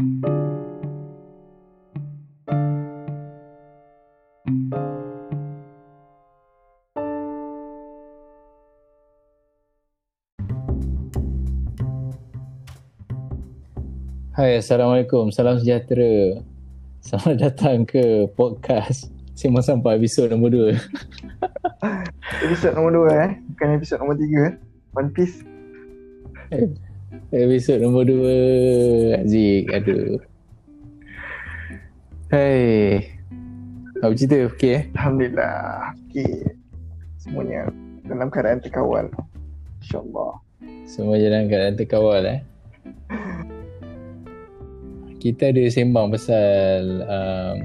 Hai, Assalamualaikum. Salam sejahtera. Selamat datang ke podcast Sembang Sampah episod nombor 2. Episod nombor 2 eh Bukan episod nombor 3 eh One Piece episod nombor 2. Azik, aduh. Hai. Apa cerita? Okey eh? Alhamdulillah Okay Semuanya Dalam keadaan terkawal InsyaAllah Semua jalan keadaan terkawal eh. Kita ada sembang pasal um,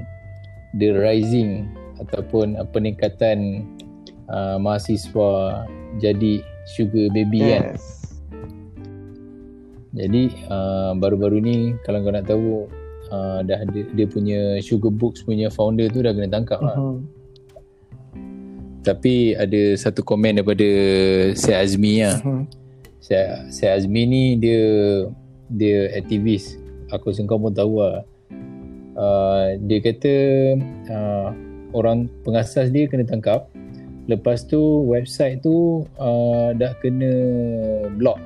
the rising ataupun uh, peningkatan uh, mahasiswa jadi sugar baby kan. Jadi uh, baru-baru ni kalau kau nak tahu uh, dah ada, dia punya Sugar Books punya founder tu dah kena tangkap lah. Mhm. Tapi ada satu komen daripada Syed Azmi lah. Syed, Syed Azmi ni dia dia aktivis. Aku rasa kau pun tahu lah. Uh, dia kata uh, orang pengasas dia kena tangkap. Lepas tu website tu uh, dah kena block.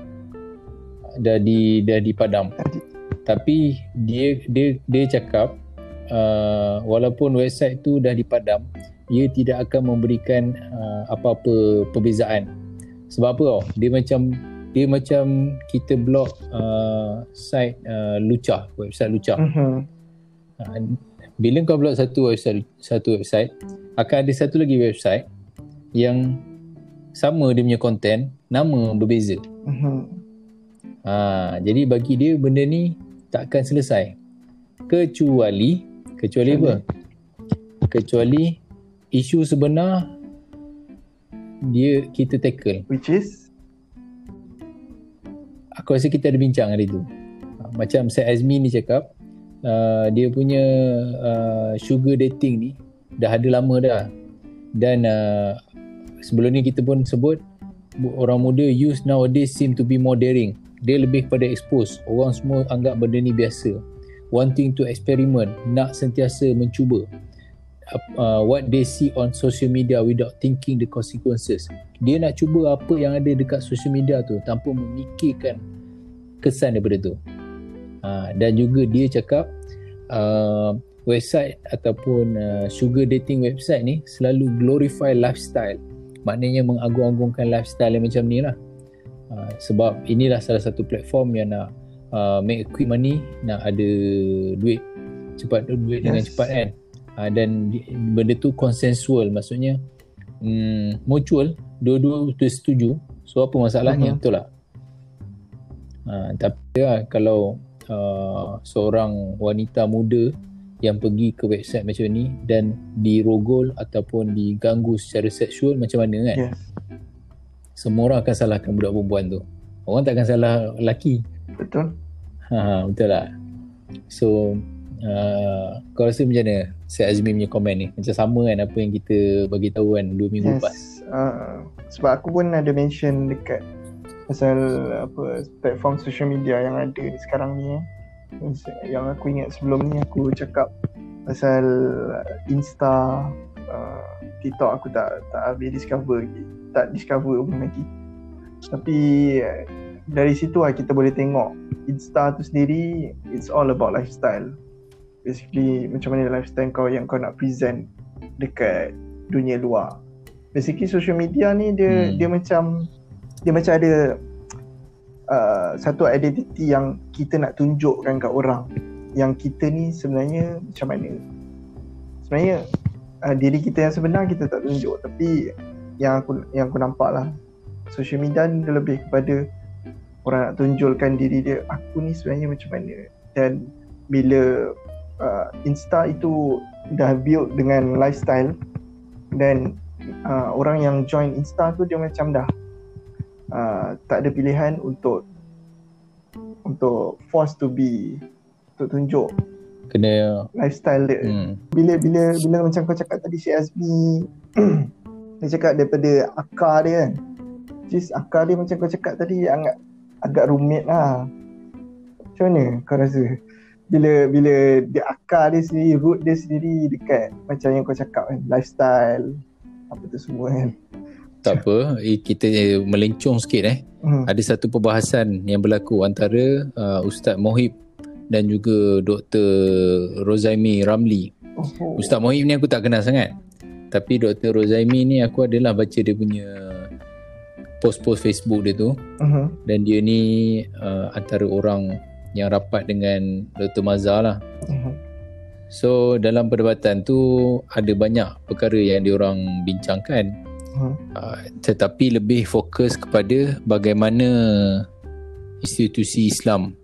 Dah di dah dipadam. Tapi dia dia dia cakap uh, walaupun website tu dah dipadam, ia tidak akan memberikan uh, apa-apa perbezaan. Sebab apa tau? Dia macam dia macam kita block uh, site uh, Lucah, website Lucah. Mhm. Uh, bila kau block satu website satu website, akan ada satu lagi website yang sama dia punya content, nama berbeza. Mhm. Ha, jadi bagi dia benda ni takkan selesai. Kecuali kecuali apa? Kecuali isu sebenar dia kita tackle. Which is Aku rasa kita ada bincang hari tu. Ha, Macam Syed Azmi ni cakap uh, dia punya uh, sugar dating ni dah ada lama dah. Dan uh, sebelum ni kita pun sebut bu- orang muda use nowadays seem to be more daring. Dia lebih kepada expose. Orang semua anggap benda ni biasa. Wanting to experiment, nak sentiasa mencuba. Uh, what they see on social media without thinking the consequences. Dia nak cuba apa yang ada dekat social media tu tanpa memikirkan kesan daripada tu. Uh, dan juga dia cakap uh, website ataupun uh, sugar dating website ni selalu glorify lifestyle. Maknanya mengagung-agungkan lifestyle yang macam ni lah. Uh, sebab inilah salah satu platform yang nak uh, make quick money, nak ada duit cepat duit yes. dengan cepat kan. Uh, dan benda tu consensual maksudnya mm, mutual dua-dua tu setuju so apa masalahnya Mhm. betul tak uh, tapi ya, kalau uh, seorang wanita muda yang pergi ke website macam ni dan dirogol ataupun diganggu secara seksual macam mana kan Yes semua orang akan salahkan budak perempuan tu. Orang takkan salah lelaki. Betul. Ha, betul tak so uh, kau rasa macam mana? Syed Azmi punya komen ni? Macam sama kan apa yang kita bagi tahu kan dua minggu lepas? Yes uh, Sebab aku pun ada mention dekat Pasal apa Platform social media yang ada sekarang ni eh. Yang aku ingat sebelum ni aku cakap Pasal Insta uh, TikTok aku tak tak habis discover lagi Tak discover pun lagi Tapi eh, Dari situ lah kita boleh tengok Insta tu sendiri It's all about lifestyle. Basically Macam mana lifestyle kau Yang kau nak present Dekat Dunia luar. Basically social media ni Dia Hmm. dia macam Dia macam ada uh, Satu identiti yang Kita nak tunjukkan kat orang. Yang kita ni sebenarnya Macam mana? Sebenarnya uh, Diri kita yang sebenar Kita tak tunjuk. Tapi Yang aku yang aku nampak lah. Social media ni lebih kepada Orang nak tunjulkan diri dia Aku ni sebenarnya macam mana? Dan Bila uh, Insta itu Dah build dengan lifestyle Dan uh, Orang yang join Insta tu Dia macam dah uh, Tak ada pilihan untuk Untuk Force to be Untuk tunjuk kena Lifestyle dia. Hmm, bila bila bila macam kau cakap tadi Azmi dia cakap daripada akar dia kan just akar dia macam kau cakap tadi agak agak rumit lah macam mana kau rasa bila bila dia akar dia sendiri root dia sendiri dekat macam yang kau cakap kan lifestyle apa tu semua kan tak apa eh, kita melencong sikit eh hmm. ada satu perbahasan yang berlaku antara uh, Ustaz Mohib dan juga Dr. Rozaimi Ramli oh. Ustaz Mohib ni aku tak kenal sangat tapi Dr. Rozaimi ni aku adalah baca dia punya post-post Facebook dia tu uh-huh. dan dia ni uh, antara orang yang rapat dengan Dr. Mazhar lah uh-huh. so dalam perdebatan tu ada banyak perkara yang diorang bincangkan uh-huh. uh, tetapi lebih fokus kepada bagaimana institusi Islam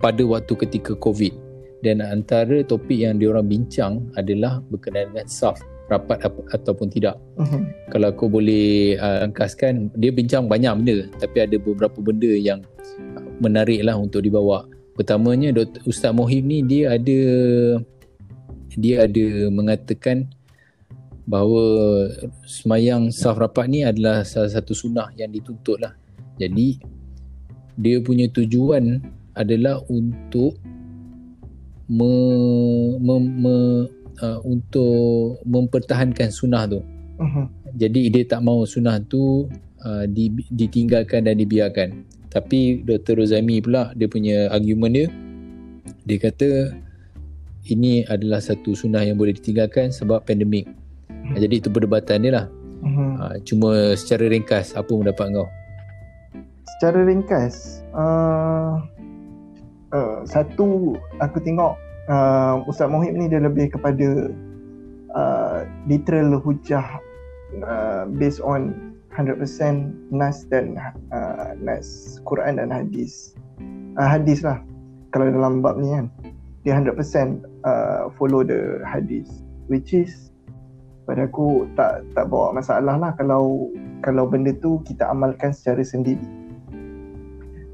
pada waktu ketika COVID dan antara topik yang diorang bincang adalah berkenaan dengan SAF rapat ataupun tidak. Uh-huh. Kalau aku boleh uh, angkaskan, dia bincang banyak benda tapi ada beberapa benda yang menarik lah untuk dibawa. Pertamanya Dr. Ustaz Mohib ni dia ada dia ada mengatakan bahawa semayang saf rapat ni adalah salah satu sunnah yang dituntut lah. Jadi dia punya tujuan adalah untuk me, me, me, uh, untuk mempertahankan sunnah tu. Uh-huh. Jadi dia tak mau sunnah tu uh, di, ditinggalkan dan dibiarkan. Tapi Dr. Rozami pula dia punya argument dia dia kata ini adalah satu sunnah yang boleh ditinggalkan sebab pandemik. Uh-huh. Jadi itu perdebatan dia lah. Uh-huh. Uh, cuma secara ringkas apa pendapat kau? Secara ringkas uh, uh, satu aku tengok uh, Ustaz Mohib ni dia lebih kepada uh, literal hujah uh, based on 100% nas dan uh, nas Quran dan hadis. Uh, hadis lah. Kalau dalam bab ni kan dia 100% uh, follow the hadis. Which is pada aku tak tak bawa masalah lah kalau kalau benda tu kita amalkan secara sendiri.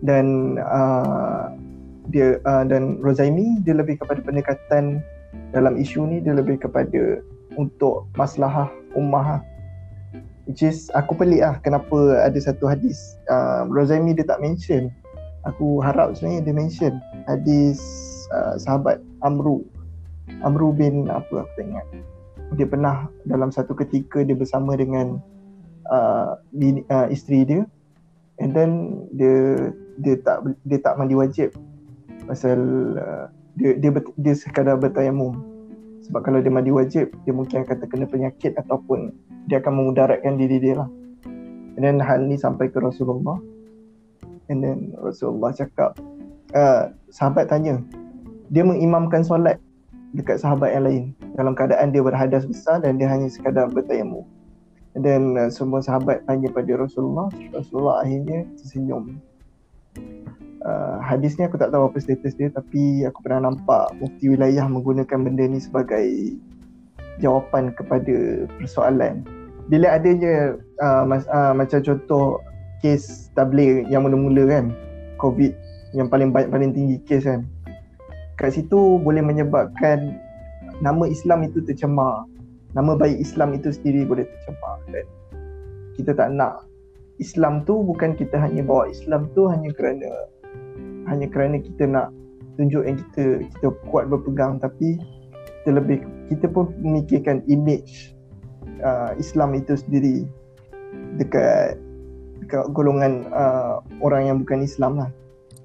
Dan uh, dia uh, dan Rozaimi dia lebih kepada pendekatan dalam isu ni dia lebih kepada untuk maslahah ummah lah. which is aku pelik lah kenapa ada satu hadis. Uh, Rozaimi dia tak mention. Aku harap sebenarnya dia mention hadis uh, sahabat Amru. Amru bin apa aku tak ingat. Dia pernah dalam satu ketika dia bersama dengan uh, bini, uh, isteri dia. And then dia dia tak dia tak mandi wajib pasal uh, dia dia dia sekadar bertayamum. Sebab kalau dia mandi wajib dia mungkin akan terkena penyakit ataupun dia akan memudaratkan diri dia lah. And then hal ni sampai ke Rasulullah. And then Rasulullah cakap uh, sahabat tanya dia mengimamkan solat dekat sahabat yang lain dalam keadaan dia berhadas besar dan dia hanya sekadar bertayamum. Then uh, semua sahabat tanya pada Rasulullah Rasulullah akhirnya tersenyum Uh, hadis ni aku tak tahu apa status dia tapi aku pernah nampak mufti wilayah menggunakan benda ni sebagai jawapan kepada persoalan. Bila adanya uh, mas, uh, macam contoh kes tabligh yang mula-mula kan covid yang paling banyak paling tinggi kes kan. Kat situ boleh menyebabkan nama Islam itu tercemar. Nama baik Islam itu sendiri boleh tercemar. Kan kita tak nak Islam tu bukan kita hanya bawa Islam tu hanya kerana hanya kerana kita nak tunjuk yang kita kita kuat berpegang tapi kita lebih kita pun memikirkan image uh, Islam itu sendiri dekat dekat golongan uh, orang yang bukan Islam lah.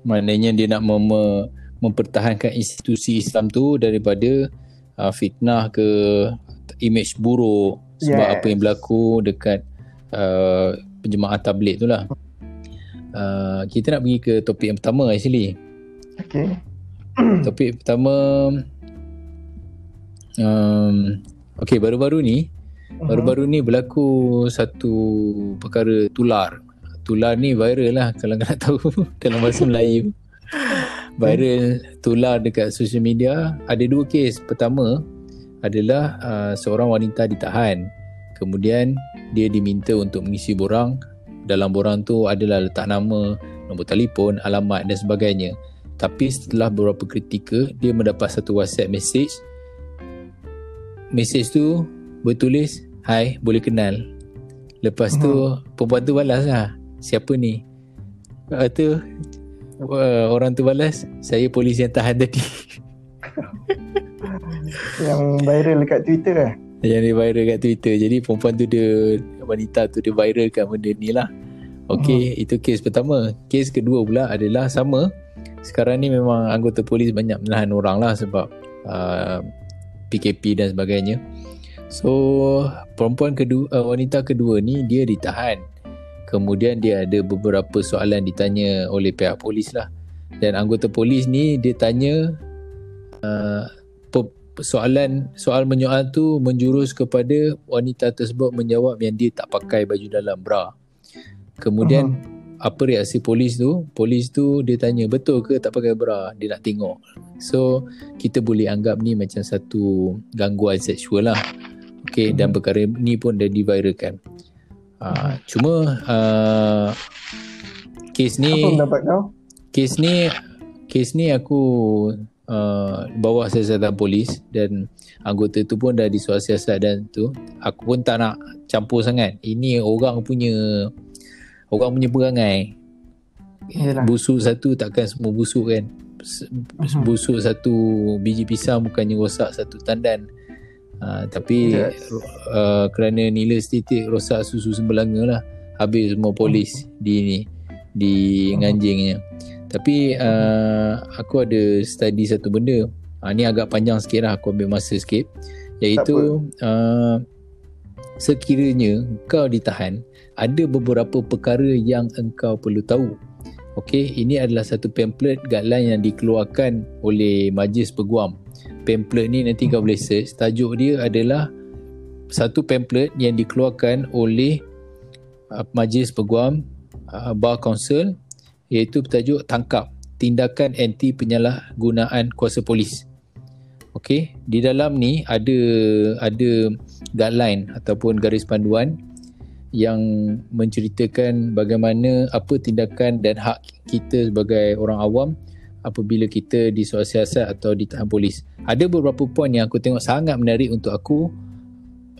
Maknanya dia nak mem- mempertahankan institusi Islam tu daripada uh, fitnah ke image buruk sebab yes. apa yang berlaku dekat uh, penjemaah tabligh tu lah. Uh, kita nak pergi ke topik yang pertama actually. Okay. topik pertama um, okay baru-baru ni uh-huh. baru-baru ni berlaku satu perkara tular. Tular ni viral lah kalau nak tahu dalam bahasa Melayu. viral tular dekat social media ada dua kes. Pertama adalah uh, seorang wanita ditahan. Kemudian dia diminta untuk mengisi borang dalam borang tu adalah letak nama, nombor telefon, alamat dan sebagainya. Tapi setelah beberapa ketika, dia mendapat satu WhatsApp message. Message tu bertulis, Hai, boleh kenal. Lepas tu, hmm. perempuan tu balas lah. Siapa ni? Lepas tu, uh, orang tu balas, saya polis yang tahan tadi. Yang viral dekat Twitter eh. Yang dia viral kat Twitter. Jadi perempuan tu dia wanita tu dia viralkan benda ni lah. Okey, uh-huh. itu kes pertama. Kes kedua pula adalah sama. Sekarang ni memang anggota polis banyak menahan orang lah sebab uh, PKP dan sebagainya. So, perempuan kedua uh, wanita kedua ni dia ditahan. Kemudian dia ada beberapa soalan ditanya oleh pihak polis lah. Dan anggota polis ni dia tanya uh, soalan soal menyoal tu menjurus kepada wanita tersebut menjawab yang dia tak pakai baju dalam bra. Kemudian uh-huh. apa reaksi polis tu? Polis tu dia tanya betul ke tak pakai bra? Dia nak tengok. So kita boleh anggap ni macam satu gangguan seksual lah. Okay uh-huh. dan mhm. perkara ni pun dah diviralkan. Uh, cuma uh, kes ni apa pendapat kau? Kes ni kes ni aku uh, bawa siasatan polis dan anggota tu pun dah disuruh siasat dan tu aku pun tak nak campur sangat. Ini orang punya orang punya perangai Yalah. busuk satu takkan semua busuk kan mhm. busuk satu biji pisang bukannya rosak satu tandan uh, tapi yes. uh, kerana nilai estetik rosak susu sembelanga lah habis semua polis uh-huh. di ni di uh-huh. nganjingnya tapi uh, aku ada study satu benda uh, ni agak panjang sikit lah aku ambil masa sikit iaitu uh, sekiranya kau ditahan ada beberapa perkara yang engkau perlu tahu. Okey, ini adalah satu pamphlet guideline yang dikeluarkan oleh Majlis Peguam. Pamphlet ni nanti kau boleh search. Tajuk dia adalah satu pamphlet yang dikeluarkan oleh uh, Majlis Peguam uh, Bar Council iaitu bertajuk Tangkap Tindakan Anti Penyalahgunaan Kuasa Polis. Okey, di dalam ni ada ada guideline ataupun garis panduan yang menceritakan bagaimana apa tindakan dan hak kita sebagai orang awam apabila kita disuruh siasat atau ditahan polis. Ada beberapa poin yang aku tengok sangat menarik untuk aku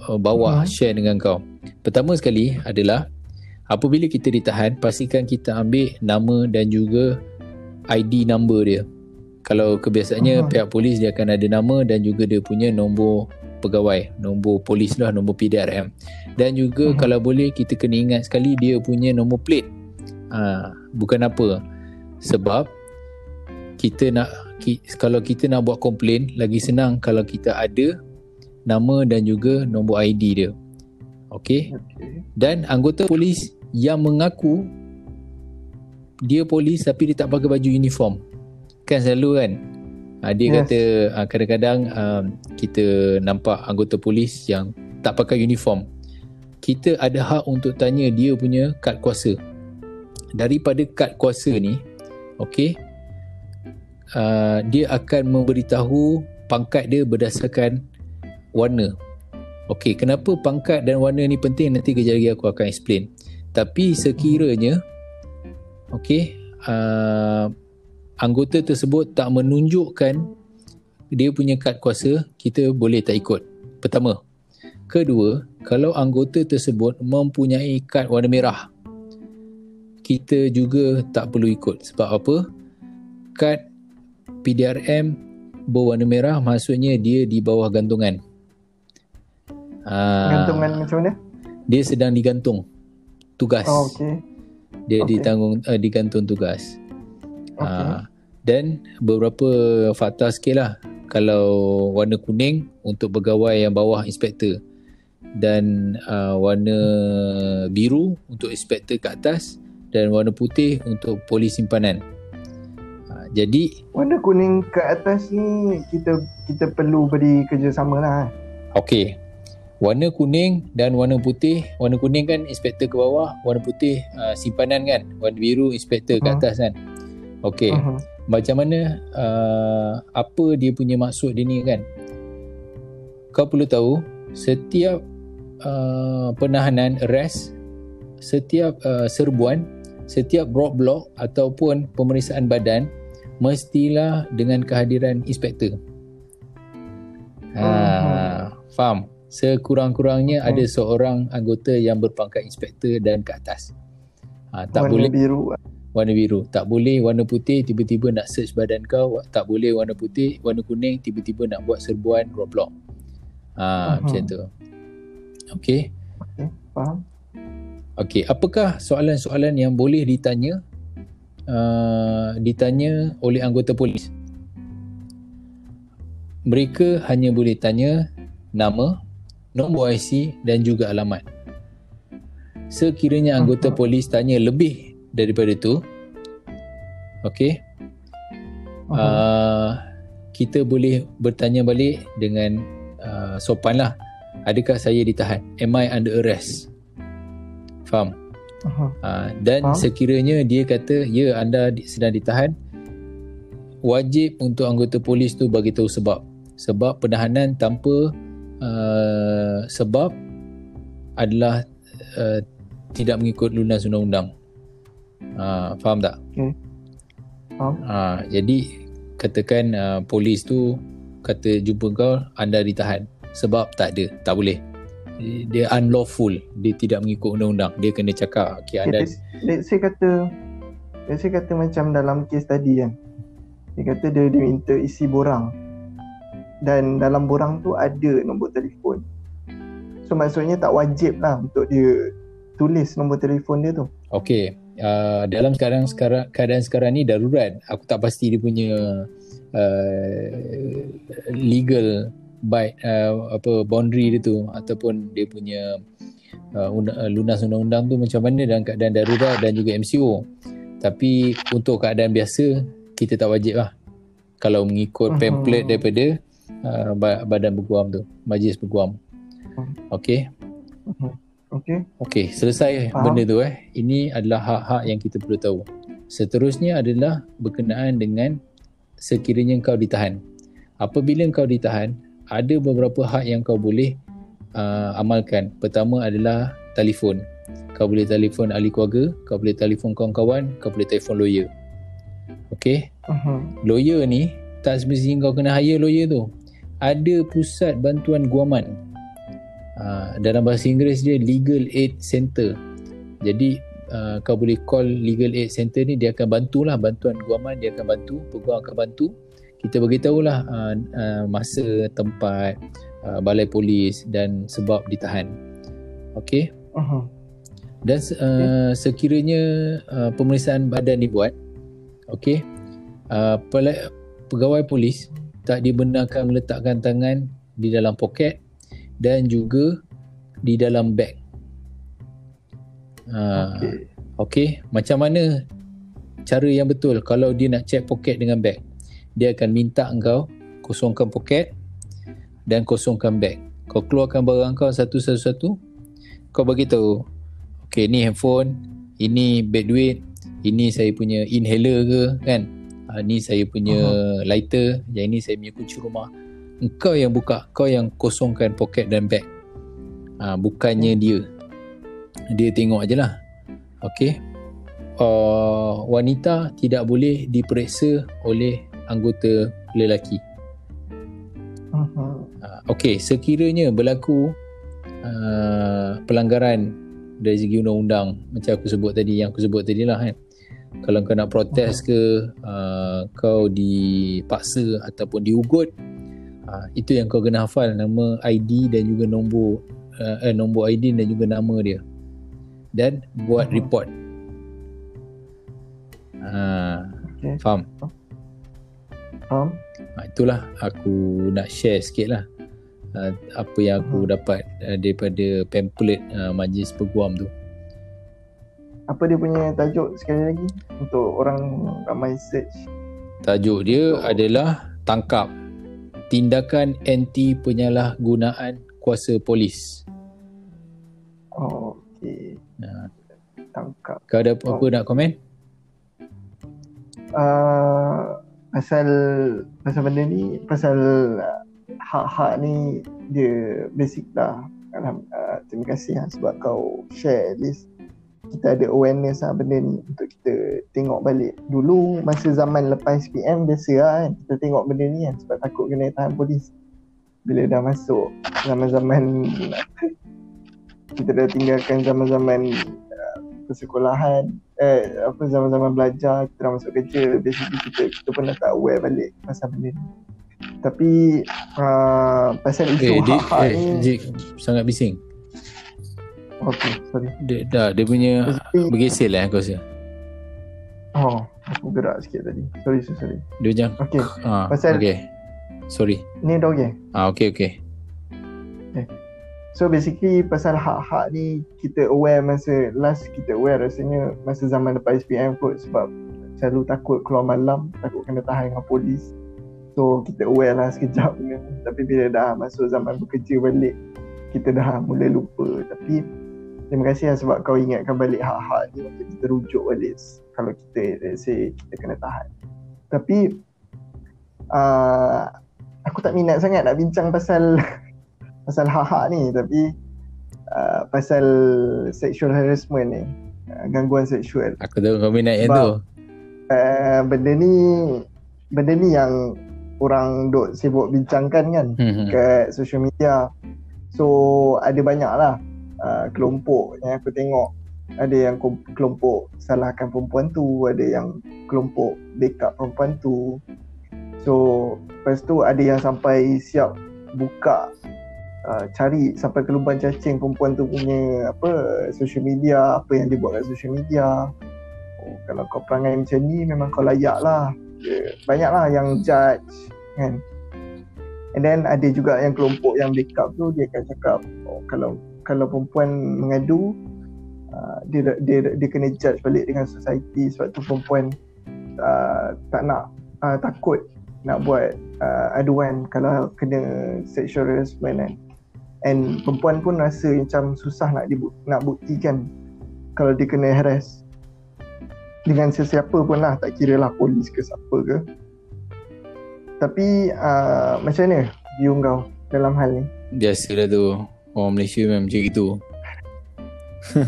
uh, bawa hmm. share dengan kau. Pertama sekali adalah apabila kita ditahan pastikan kita ambil nama dan juga ID number dia. Kalau kebiasaannya hmm. pihak polis dia akan ada nama dan juga dia punya nombor pegawai nombor polis lah nombor PDRM dan juga hmm. kalau boleh kita kena ingat sekali dia punya nombor plate ha, bukan apa sebab kita nak ki, kalau kita nak buat komplain lagi senang kalau kita ada nama dan juga nombor ID dia okey okay. dan anggota polis yang mengaku dia polis tapi dia tak pakai baju uniform kan selalu kan Uh, dia yes. kata uh, kadang-kadang uh, kita nampak anggota polis yang tak pakai uniform. Kita ada hak untuk tanya dia punya kad kuasa. Daripada kad kuasa ni, okey, uh, dia akan memberitahu pangkat dia berdasarkan warna. Okey, kenapa pangkat dan warna ni penting nanti kejap lagi aku akan explain. Tapi sekiranya okey, uh, anggota tersebut tak menunjukkan dia punya kad kuasa, kita boleh tak ikut. Pertama. Kedua, kalau anggota tersebut mempunyai kad warna merah, kita juga tak perlu ikut. Sebab apa? Kad PDRM berwarna merah maksudnya dia di bawah gantungan. Gantungan Aa, macam mana? Dia sedang digantung tugas. Oh, okay. Dia okay. ditanggung uh, digantung tugas. Okay. Uh, dan beberapa fakta sikit lah kalau warna kuning untuk pegawai yang bawah inspektor dan uh, warna biru untuk inspektor ke atas dan warna putih untuk polis simpanan. Uh, jadi warna kuning ke atas ni kita kita perlu beri kerjasama lah. Okey. Warna kuning dan warna putih, warna kuning kan inspektor ke bawah, warna putih uh, simpanan kan, warna biru inspektor uh-huh. ke atas kan. Okey. Uh-huh. Macam mana uh, apa dia punya maksud dia ni kan? Kau perlu tahu setiap uh, penahanan arrest, setiap uh, serbuan, setiap roadblock ataupun pemeriksaan badan mestilah dengan kehadiran inspektor. Ha, uh-huh. faham? Sekurang-kurangnya uh-huh. ada seorang anggota yang berpangkat inspektor dan ke atas. Ha, tak Warna boleh biru warna biru. Tak boleh warna putih tiba-tiba nak search badan kau, tak boleh warna putih, warna kuning tiba-tiba nak buat serbuan Roblox. Ha, uh-huh. macam tu. Okey. Okay, faham. Okey, apakah soalan-soalan yang boleh ditanya uh, ditanya oleh anggota polis? Mereka hanya boleh tanya nama, nombor IC dan juga alamat. Sekiranya anggota polis tanya lebih daripada tu okey uh-huh. uh, kita boleh bertanya balik dengan uh, sopan lah adakah saya ditahan am I under arrest faham uh-huh. uh, dan faham? sekiranya dia kata ya anda sedang ditahan wajib untuk anggota polis tu bagi tahu sebab sebab penahanan tanpa uh, sebab adalah uh, tidak mengikut lunas undang-undang Ha, faham tak? Hmm. Faham. Ha, jadi katakan uh, polis tu kata jumpa kau anda ditahan sebab tak ada, tak boleh. Dia unlawful, dia tidak mengikut undang-undang. Dia kena cakap okey anda let's, let's say kata let's say kata macam dalam kes tadi kan. Dia kata dia diminta isi borang. Dan dalam borang tu ada nombor telefon. So maksudnya tak wajib lah untuk dia tulis nombor telefon dia tu. Okey. Uh, dalam sekarang sekarang keadaan sekarang ni darurat. Aku tak pasti dia punya uh, legal by uh, apa boundary dia tu. Ataupun dia punya uh, uh, lunas undang-undang tu macam mana dalam keadaan darurat dan juga MCO tapi untuk keadaan biasa kita tak wajib lah. Kalau mengikut pamphlet daripada uh, badan berguam tu majlis berguam okey Okey. Okey, selesai Faham. benda tu eh. Ini adalah hak-hak yang kita perlu tahu. Seterusnya adalah berkenaan dengan sekiranya kau ditahan. Apabila kau ditahan, ada beberapa hak yang kau boleh uh, amalkan. Pertama adalah telefon. Kau boleh telefon ahli keluarga, kau boleh telefon kawan-kawan, kau boleh telefon lawyer. Okey? Uh-huh. Lawyer ni tak semestinya kau kena hire lawyer tu. Ada pusat bantuan guaman uh, dalam bahasa Inggeris dia legal aid center jadi uh, kau boleh call legal aid center ni dia akan bantulah bantuan guaman dia akan bantu peguam akan bantu kita beritahulah uh, uh, masa tempat uh, balai polis dan sebab ditahan okey uh-huh. dan uh, okay. sekiranya uh, pemeriksaan badan dibuat okey uh, pegawai polis tak dibenarkan meletakkan tangan di dalam poket dan juga di dalam beg. Ha, okey. Okey, macam mana cara yang betul kalau dia nak check poket dengan beg? Dia akan minta engkau kosongkan poket dan kosongkan beg. Kau keluarkan barang kau satu-satu. Kau bagi tahu. Okey, ni handphone, ini beg duit, ini saya punya inhaler ke kan? Ha, ni saya punya uh-huh. lighter, yang ini saya punya kunci rumah. Engkau yang buka kau yang kosongkan poket dan beg. Ha, bukannya dia. Dia tengok aje lah. Ok uh, wanita tidak boleh diperiksa oleh anggota lelaki. Uh-huh. uh, ok sekiranya berlaku uh, pelanggaran dari segi undang-undang macam aku sebut tadi yang aku sebut tadi lah kan kalau kau nak protes ke uh, kau dipaksa ataupun diugut Ha, itu yang kau kena hafal nama ID dan juga nombor uh, eh, nombor ID dan juga nama dia. Dan buat report. Ha, okay. Faham? Faham. Ha, itulah aku nak share sikit lah uh, apa yang aku uh-huh. dapat uh, daripada pamphlet uh, majlis peguam tu. Apa dia punya tajuk sekali lagi untuk orang ramai search? Tajuk dia oh. adalah tangkap tindakan anti penyalahgunaan kuasa polis. Oh, okey. Nah. Tangkap. Kau ada apa-apa oh. nak komen? Uh, pasal pasal benda ni, pasal uh, hak-hak ni dia basic lah. Uh, terima kasih lah sebab kau share this kita ada awareness lah benda ni. Untuk kita tengok balik. Dulu masa zaman lepas PM biasa lah kan kita tengok benda ni kan. Sebab takut kena tahan polis. Bila dah masuk zaman kita dah tinggalkan zaman-zaman uh, persekolahan eh apa zaman-zaman belajar kita dah masuk kerja basically kita kita pun dah tak aware balik pasal benda ni. Tapi uh, pasal isu Eh, hak-hak eh, ni Jik, sangat bising. Okay sorry Dia, dah, dia punya bergesil lah aku rasa. oh aku gerak sikit tadi sorry sorry, sorry. Dia macam, okay ah, Pasal- okay. Sorry. ni dah okay Ah, okay, okay. So basically pasal hak-hak ni kita aware masa last kita aware rasanya masa zaman lepas SPM kot sebab selalu takut keluar malam takut kena tahan dengan polis so kita aware lah sekejap ni tapi bila dah masuk zaman bekerja balik kita dah mula lupa tapi terima kasih lah sebab kau ingatkan balik hak-hak ni untuk kita rujuk balik kalau kita let's say kita kena tahan. Tapi uh, aku tak minat sangat nak bincang pasal pasal hak-hak ni. Tapi uh, pasal sexual harassment ni uh, gangguan seksual. Aku tahu kau minat yang tu. uh, benda ni benda ni yang orang duk sibuk bincangkan kan Hmm, hmm. kat social media. So ada banyak lah uh, kelompok yang aku tengok. Ada yang kelompok salahkan perempuan tu ada yang kelompok backup perempuan tu. So lepas tu ada yang sampai siap buka uh, cari sampai ke lubang cacing perempuan tu punya apa social media apa yang dia buat kat social media. Oh, kalau kau perangai macam ni memang kau layak lah. Banyak lah yang judge kan. And then ada juga yang kelompok yang backup tu dia akan cakap oh, kalau kalau perempuan mengadu uh, dia, dia dia kena judge balik dengan society sebab tu perempuan uh, tak nak uh, takut nak buat uh, aduan kalau kena sexual harassment kan. And perempuan pun rasa macam susah nak dibu- nak buktikan kalau dia kena harass. Dengan sesiapa pun lah tak kira lah polis ke siapa ke. Tapi uh, macam mana view kau dalam hal ni? Biasa lah tu. Orang Malaysia memang macam itu.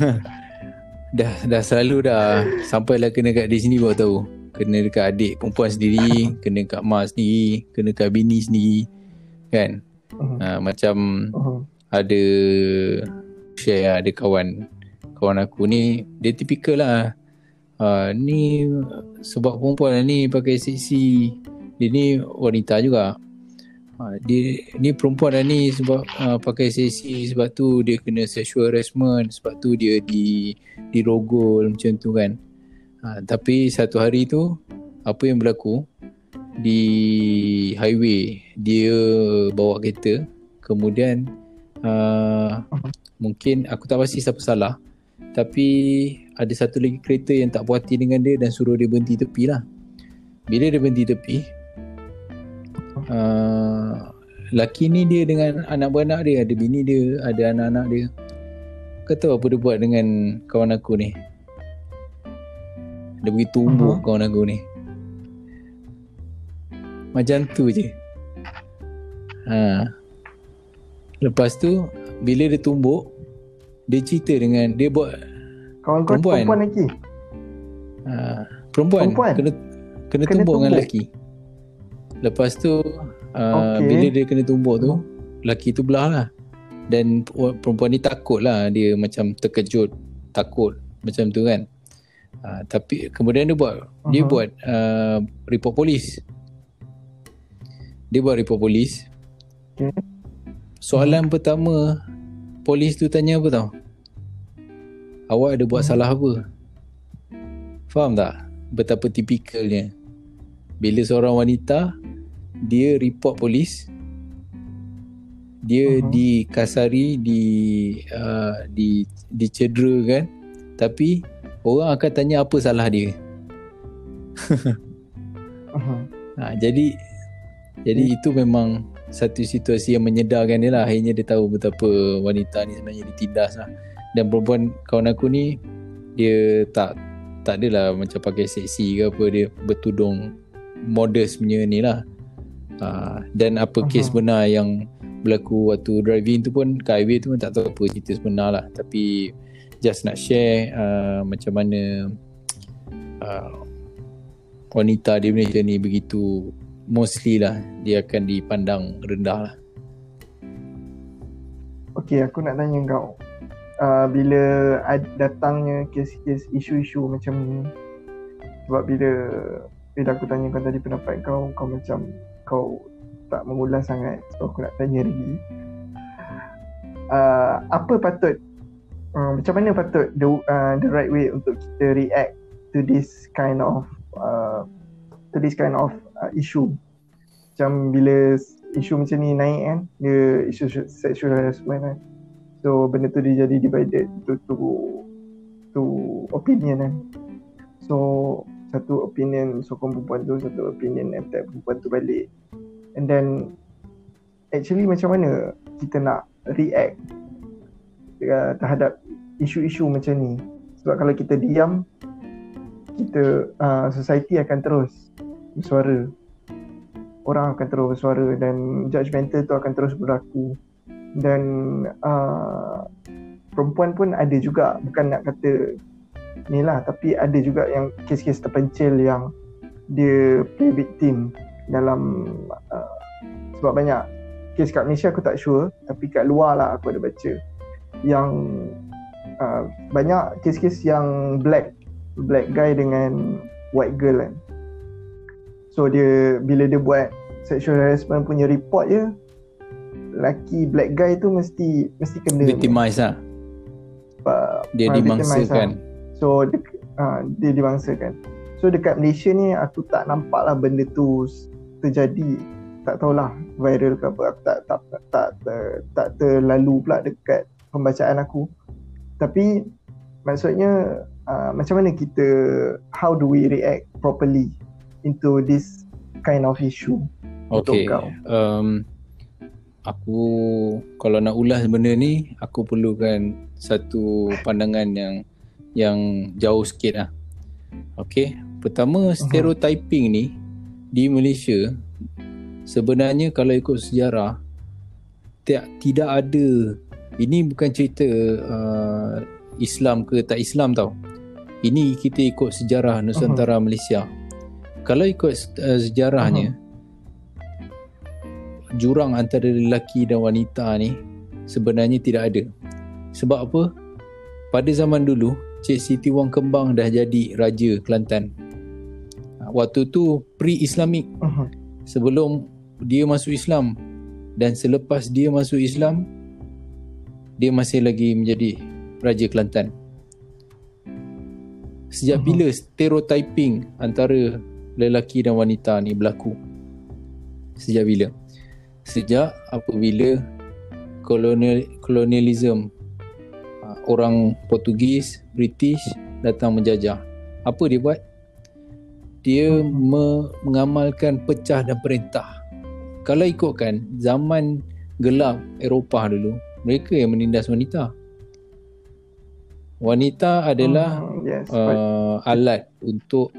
dah dah selalu dah sampailah kena kat di sini baru tahu. Kena dekat adik perempuan sendiri, kena kat mak sendiri, kena kat bini sendiri. Kan? uh-huh. Ha, macam Uh-huh. ada share lah, ada kawan kawan aku ni dia tipikal lah uh, ni sebab perempuan lah ni pakai seksi dia ni wanita juga uh, dia ni perempuan lah ni sebab uh, pakai seksi sebab tu dia kena sexual harassment sebab tu dia di dirogol macam tu kan. Uh, tapi satu hari tu apa yang berlaku? Di highway dia bawa kereta kemudian uh, mungkin aku tak pasti siapa salah tapi ada satu lagi kereta yang tak puas hati dengan dia dan suruh dia berhenti tepi lah. Bila dia berhenti tepi uh, laki ni dia dengan anak beranak dia ada bini dia ada anak-anak dia kau tahu apa dia buat dengan kawan aku ni dia pergi tumbuk Mhm. kawan aku ni macam tu je ha. lepas tu bila dia tumbuk dia cerita dengan dia buat Kawan kau Perempuan. perempuan, lagi uh, perempuan, Perempuan? kena kena Kena tumbuk dengan lelaki. Lepas tu uh, Okey. bila dia kena tumbuk tu, lelaki tu belah lah. Dan perempuan ni takut lah dia macam terkejut, takut macam tu kan. Uh, tapi kemudian dia buat dia Mhm. buat uh, report polis. Dia buat report polis. Okey. Soalan pertama polis tu tanya apa tau? Awak ada buat Hmm. salah apa? Faham tak? Betapa tipikalnya. Bila seorang wanita dia report polis dia Mhm. dikasari di uh, di dicederakan tapi orang akan tanya apa salah dia. uh-huh. Ha, jadi jadi itu memang satu situasi yang menyedarkan dia lah. Akhirnya dia tahu betapa wanita ni sebenarnya ditindas lah. Dan perempuan kawan aku ni dia tak tak adalah macam pakai seksi ke apa dia bertudung modest punya ni lah. Ha, dan apa Aha. kes benar yang berlaku waktu driving tu pun kat highway tu pun tak tahu apa cerita sebenar lah. Tapi just nak share uh, macam mana uh, wanita di Malaysia ni begitu mostly lah dia akan dipandang rendah lah. Okay aku nak tanya kau uh, bila datangnya kes-kes isu-isu macam ni sebab bila bila aku tanya kau tadi pendapat kau kau macam kau tak mengulas sangat. So aku nak tanya lagi. Uh, apa patut uh, macam mana patut the uh, the right way untuk kita react to this kind of uh, to this kind of uh, issue? Macam bila isu macam ni naik kan dia isu sexual harassment kan. So benda tu dia jadi divided to to to opinion kan. So satu opinion sokong perempuan tu satu opinion attack perempuan tu balik. And then actually macam mana kita nak react uh, terhadap isu-isu macam ni? Sebab kalau kita diam kita uh, society akan terus bersuara. Orang akan terus bersuara dan judgemental tu akan terus berlaku. Dan uh, perempuan pun ada juga bukan nak kata ni lah. Tapi ada juga yang kes-kes terpencil yang dia play victim dalam uh, sebab banyak kes kat Malaysia aku tak sure tapi kat luar lah aku ada baca. Yang uh, banyak kes-kes yang black black guy dengan white girl kan. So dia bila dia buat sexual harassment punya report je laki black guy tu mesti mesti kena. Victimize lah. Dia dimangsakan. lah. So dia, uh, dia dibangsakan. So dekat Malaysia ni aku tak nampak lah benda tu terjadi. Tak tahulah viral ke apa. Aku tak, tak, tak, tak, tak, tak terlalu pula dekat pembacaan aku. Tapi maksudnya uh, macam mana kita How do we react properly into this kind of issue? Okay um, Aku kalau nak ulas benda ni Aku perlukan satu pandangan yang yang jauh sikit lah. Okay. Pertama, stereotyping ni di Malaysia sebenarnya kalau ikut sejarah tidak, tidak ada ini bukan cerita uh, Islam ke tak Islam tau. Ini kita ikut sejarah Nusantara uh-huh. Malaysia. Kalau ikut uh, sejarahnya uh-huh. jurang antara lelaki dan wanita ni sebenarnya tidak ada. Sebab apa? Pada zaman dulu Cik Siti Wang Kembang dah jadi Raja Kelantan. Ha, waktu tu pre-Islamik. Uh-huh. Sebelum dia masuk Islam dan selepas dia masuk Islam dia masih lagi menjadi Raja Kelantan. Sejak uh-huh. bila stereotyping antara lelaki dan wanita ni berlaku? Sejak bila? Sejak apabila kolonial kolonialism orang Portugis, British datang menjajah. Apa dia buat? Dia me- mengamalkan pecah dan perintah. Kalau ikutkan zaman gelap Eropah dulu, mereka yang menindas wanita. Wanita adalah oh, yes, uh, alat untuk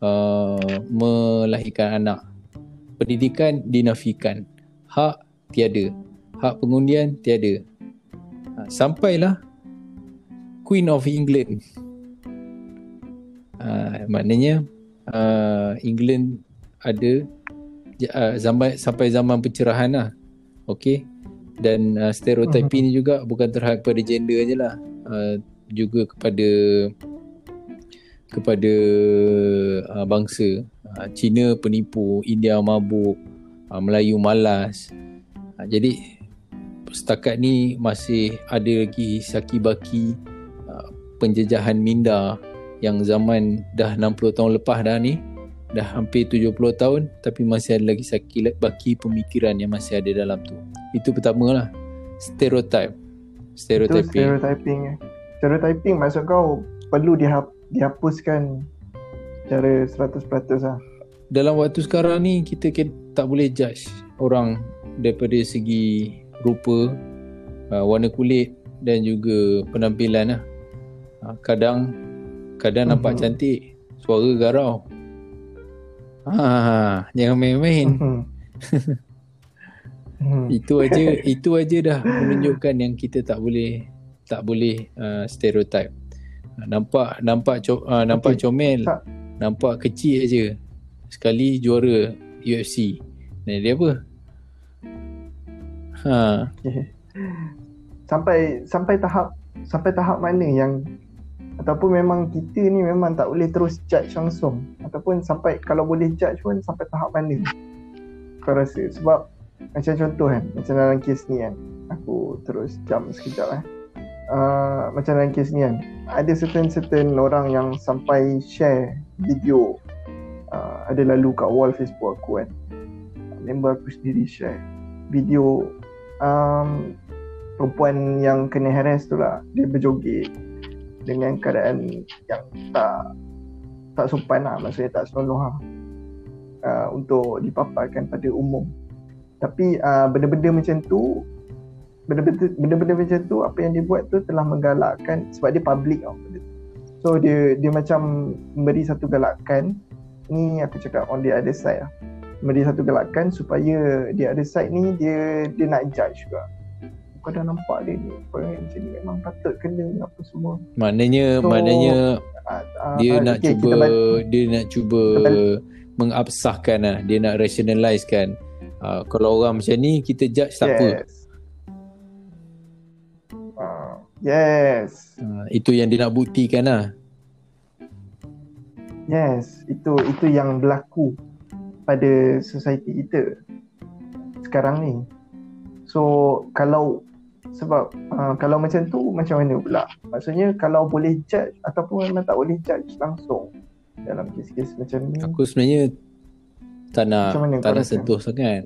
uh, melahirkan anak. Pendidikan dinafikan. Hak tiada. Hak pengundian tiada. Ha, sampailah Queen of England. Uh, maknanya uh, England ada uh, zaman sampai zaman pencerahan lah. Okay. Dan uh, stereotip uh-huh. ni juga bukan terhad kepada gender je lah. Uh, juga kepada kepada uh, bangsa. Uh, Cina penipu, India mabuk, uh, Melayu malas. Uh, jadi setakat ni masih ada lagi saki baki penjejahan minda yang zaman dah 60 tahun lepas dah ni dah hampir 70 tahun tapi masih ada lagi sakit baki pemikiran yang masih ada dalam tu. Itu pertama lah. Stereotype. Stereotyping itu stereotyping. stereotyping maksud kau perlu dihap, dihapuskan secara 100% lah. Dalam waktu sekarang ni kita tak boleh judge orang daripada segi rupa uh, warna kulit dan juga penampilan lah Ha, kadang kadang uh-huh. nampak mhm. cantik suara garau ha jangan main-main uh-huh. itu aja itu aja dah menunjukkan yang kita tak boleh tak boleh uh, stereotype ha, nampak nampak co- uh, nampak okay. comel tak. nampak kecil aja sekali juara UFC ni dia apa ha sampai sampai tahap sampai tahap mana yang ataupun memang kita ni memang tak boleh terus judge langsung. Ataupun sampai kalau boleh judge pun sampai tahap mana? Kau rasa? Sebab macam contoh kan macam dalam kes ni kan aku terus jam sekejap eh. Uh, macam dalam kes ni kan ada certain-certain orang yang sampai share video uh, ada lalu kat wall Facebook aku kan. Member aku sendiri share video um, perempuan yang kena harass tu lah. Dia berjoget dengan keadaan yang tak tak sopan lah. Maksudnya tak senonoh lah. Uh, untuk dipaparkan pada umum. Tapi uh, benda-benda macam tu benda-benda, benda-benda macam tu apa yang dia buat tu telah menggalakkan sebab dia public tau. So dia dia macam memberi satu galakan. Ni aku cakap on the other side lah. Memberi satu galakan supaya dia ada side ni dia dia nak judge juga kau dah nampak dia ni orang macam ni memang patut kena apa semua. Maknanya so, maknanya uh, uh, dia uh, nak okay, cuba dia nak cuba mengabsahkan lah. Dia nak rationalize kan uh, kalau orang macam ni kita judge tak yes. apa uh, yes. Uh, itu yang dia nak buktikan lah. Yes itu itu yang berlaku pada society kita sekarang ni. So kalau sebab uh, kalau macam tu macam mana pula? Maksudnya kalau boleh judge ataupun memang tak boleh judge langsung dalam kes-kes macam ni. Aku sebenarnya tak nak tak nak sentuh sangat.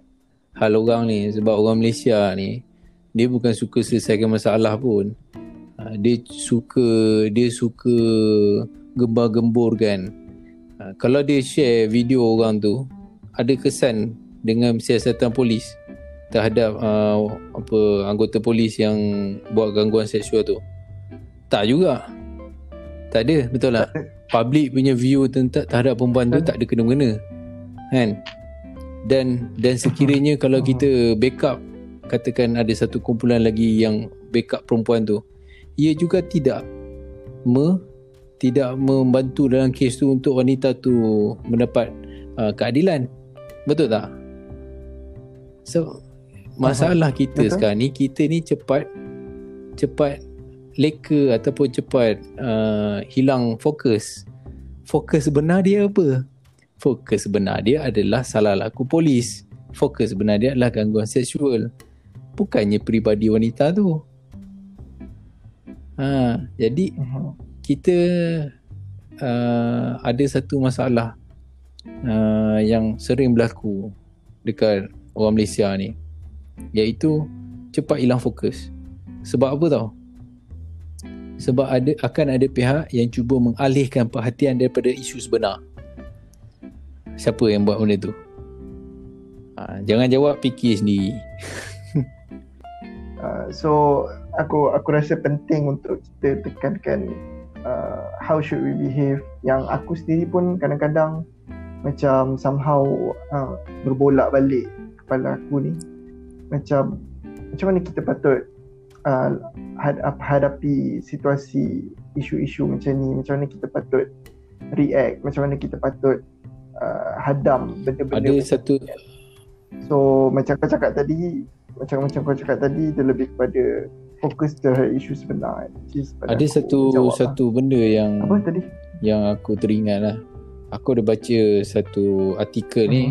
Hal orang ni sebab orang Malaysia ni dia bukan suka selesaikan masalah pun. Uh, dia suka dia suka gembar-gembur kan. Uh, kalau dia share video orang tu ada kesan dengan siasatan polis terhadap uh, apa anggota polis yang buat gangguan seksual tu? Tak juga. Tak ada betul tak? Public punya view tentang terhadap perempuan tu tak ada kena-mengena kan? Dan dan sekiranya kalau kita backup katakan ada satu kumpulan lagi yang backup perempuan tu ia juga tidak me tidak membantu dalam kes tu untuk wanita tu mendapat uh, keadilan. Betul tak? So masalah kita Betul. sekarang ni kita ni cepat cepat leka ataupun cepat uh, hilang fokus. Fokus sebenar dia apa? Fokus sebenar dia adalah salah laku polis. Fokus sebenar dia adalah gangguan seksual. Bukannya peribadi wanita tu. Ha jadi uh-huh. kita uh, ada satu masalah uh, yang sering berlaku dekat orang Malaysia ni iaitu cepat hilang fokus. Sebab apa tau? Sebab ada akan ada pihak yang cuba mengalihkan perhatian daripada isu sebenar. Siapa yang buat benda tu? Ha, jangan jawab fikir sendiri. uh, so aku aku rasa penting untuk kita tekankan uh, how should we behave yang aku sendiri pun kadang-kadang macam somehow uh, berbolak balik kepala aku ni macam macam mana kita patut uh, hadapi situasi isu-isu macam ni macam mana kita patut react macam mana kita patut uh, hadam benda-benda ada satu ni. so macam kau cakap tadi macam macam kau cakap tadi dia lebih kepada fokus terhadap isu sebenar ada satu satu lah. benda yang apa tadi yang aku teringat lah aku ada baca satu artikel uh-huh. ni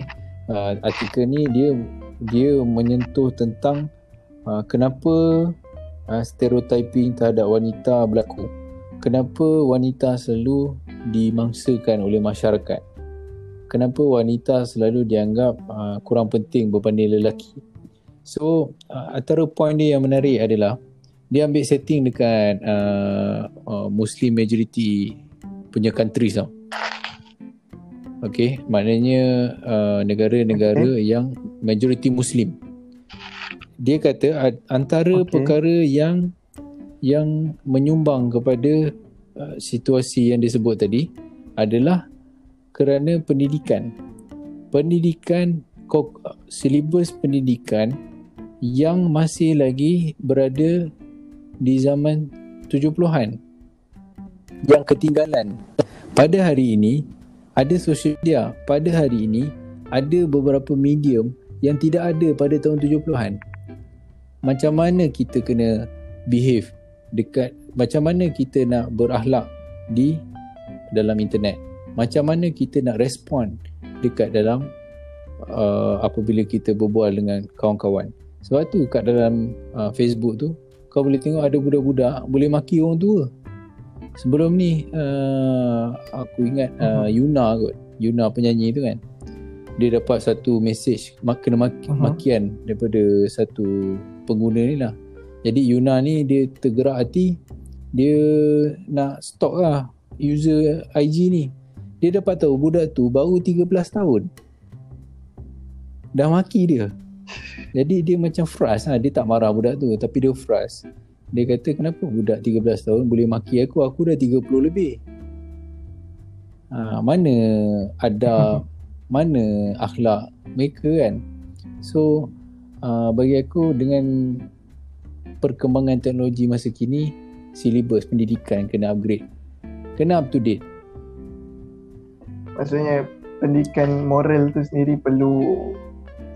uh, artikel ni dia dia menyentuh tentang uh, kenapa uh, stereotyping terhadap wanita berlaku. Kenapa wanita selalu dimangsakan oleh masyarakat? Kenapa wanita selalu dianggap uh, kurang penting berbanding lelaki? So, uh, antara poin dia yang menarik adalah dia ambil setting dekat uh, uh, Muslim majority punya countries tau. Okay, maknanya uh, negara-negara okay. yang majoriti Muslim. Dia kata antara okay. perkara yang yang menyumbang kepada uh, situasi yang disebut tadi adalah kerana pendidikan. Pendidikan silibus pendidikan yang masih lagi berada di zaman 70-an yang ketinggalan. Pada hari ini ada social media. Pada hari ini ada beberapa medium yang tidak ada pada tahun 70-an macam mana kita kena behave dekat macam mana kita nak berakhlak di dalam internet? Macam mana kita nak respon dekat dalam uh, apabila kita berbual dengan kawan-kawan? Sebab tu kat dalam uh, Facebook tu kau boleh tengok ada budak-budak boleh maki orang tua sebelum ni uh, aku ingat uh, Yuna kot. Yuna penyanyi tu kan. Dia dapat satu message kena maki, uh-huh. makian daripada satu pengguna ni lah. Jadi Yuna ni dia tergerak hati. Dia nak stop lah user IG ni. Dia dapat tahu budak tu baru 13 tahun. Dah maki dia. Jadi dia macam frust lah. Dia tak marah budak tu tapi dia frust dia kata kenapa budak 13 tahun boleh maki aku? Aku dah 30 lebih. Ha, mana ada mana akhlak mereka kan? So uh, bagi aku dengan perkembangan teknologi masa kini silibus pendidikan kena upgrade. Kena up to date. Maksudnya pendidikan moral tu sendiri perlu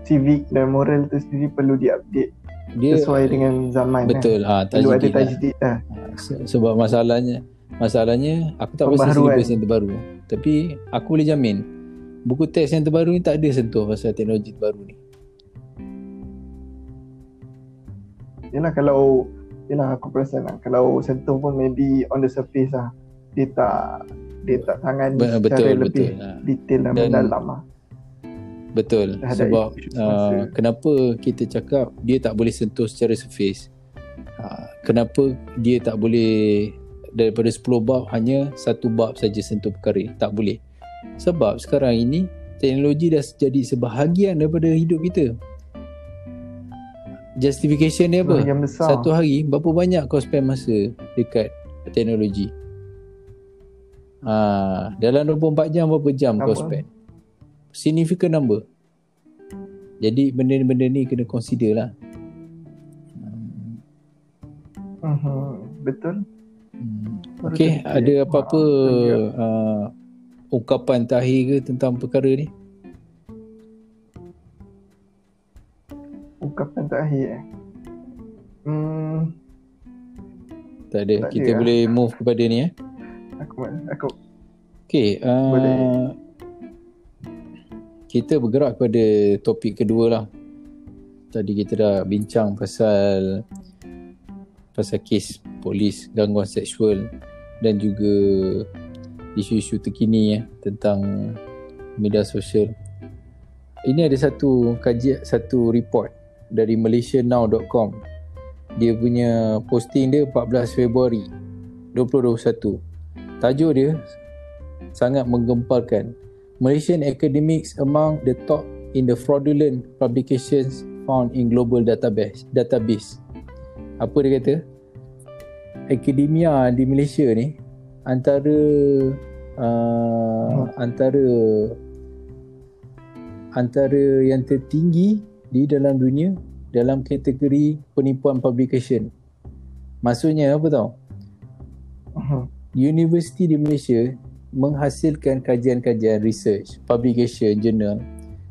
civic dan moral tu sendiri perlu diupdate dia sesuai dengan zaman betul kan? ha perlu ada tajdid lah. Ha, sebab masalahnya masalahnya aku tak pasti silibus yang terbaru. Tapi aku boleh jamin buku teks yang terbaru ni tak ada sentuh pasal teknologi terbaru ni. Yalah kalau Yalah aku perasan lah. Kalau sentuh pun maybe on the surface lah. Dia tak Dia tak tangan betul, secara betul, lebih ha. detail dan, dan mendalam lah Betul sebab uh, kenapa kita cakap dia tak boleh sentuh secara surface. Uh, kenapa dia tak boleh daripada 10 bab hanya satu bab saja sentuh perkara tak boleh. Sebab sekarang ini teknologi dah jadi sebahagian daripada hidup kita. Justification dia apa? Satu hari berapa banyak kau spend masa dekat teknologi? Ah, dalam 24 jam berapa jam apa? kau spend? Significant number. Jadi benda-benda ni kena consider lah. Uh-huh. Betul. Hmm. Okay, ada apa-apa uh, ungkapan terakhir ke tentang perkara ni? Ungkapan terakhir eh? Hmm. Tak ada. Tak Kita ada boleh lah. move kepada ni eh. Aku aku. Okay. Uh, boleh kita bergerak kepada topik kedua lah. Tadi kita dah bincang pasal pasal kes polis gangguan seksual dan juga isu-isu terkini ya tentang media sosial. Ini ada satu kajian satu report dari malaysianow.com dia punya posting dia 14 Februari 2021 tajuk dia sangat menggemparkan Malaysian academics among the top in the fraudulent publications found in global database. database. Apa dia kata? Akademia di Malaysia ni antara uh, hmm. antara antara yang tertinggi di dalam dunia dalam kategori penipuan publication. Maksudnya apa tau? Uh-huh. Universiti di Malaysia menghasilkan kajian-kajian research, publication, journal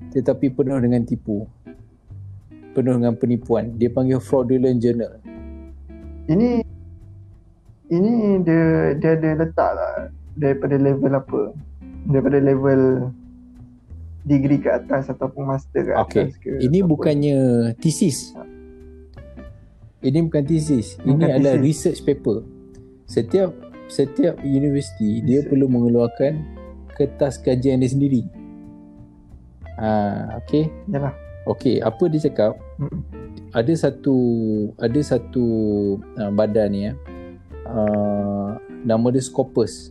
tetapi penuh dengan tipu. Penuh dengan penipuan. Dia panggil fraudulent journal. Ini ini dia dia ada letak lah daripada level apa? Daripada level degree ke atas ataupun master ke okay. atas ke. Ini bukannya thesis. Ini bukan thesis. Bukan ini thesis. adalah research paper. Setiap setiap universiti dia perlu mengeluarkan kertas kajian dia sendiri. Ah, okey. Yalah. Okey, apa dia cakap? Hmm. Ada satu ada satu uh, badan ni ya. Uh, nama dia Scopus.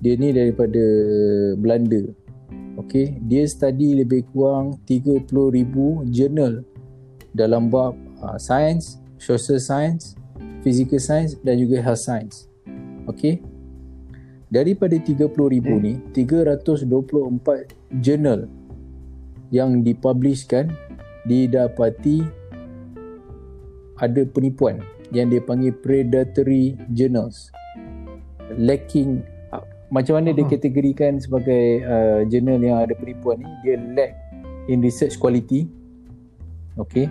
Dia ni daripada Belanda. Okey, dia study lebih kurang 30,000 jurnal dalam bab uh, science, social science, physical science dan juga health science. Okey. Daripada 30,000 hmm. ni, 324 jurnal yang dipublishkan didapati ada penipuan yang dia panggil predatory journals. Lacking macam mana uh-huh. dia kategorikan sebagai uh, jurnal yang ada penipuan ni dia lack in research quality okay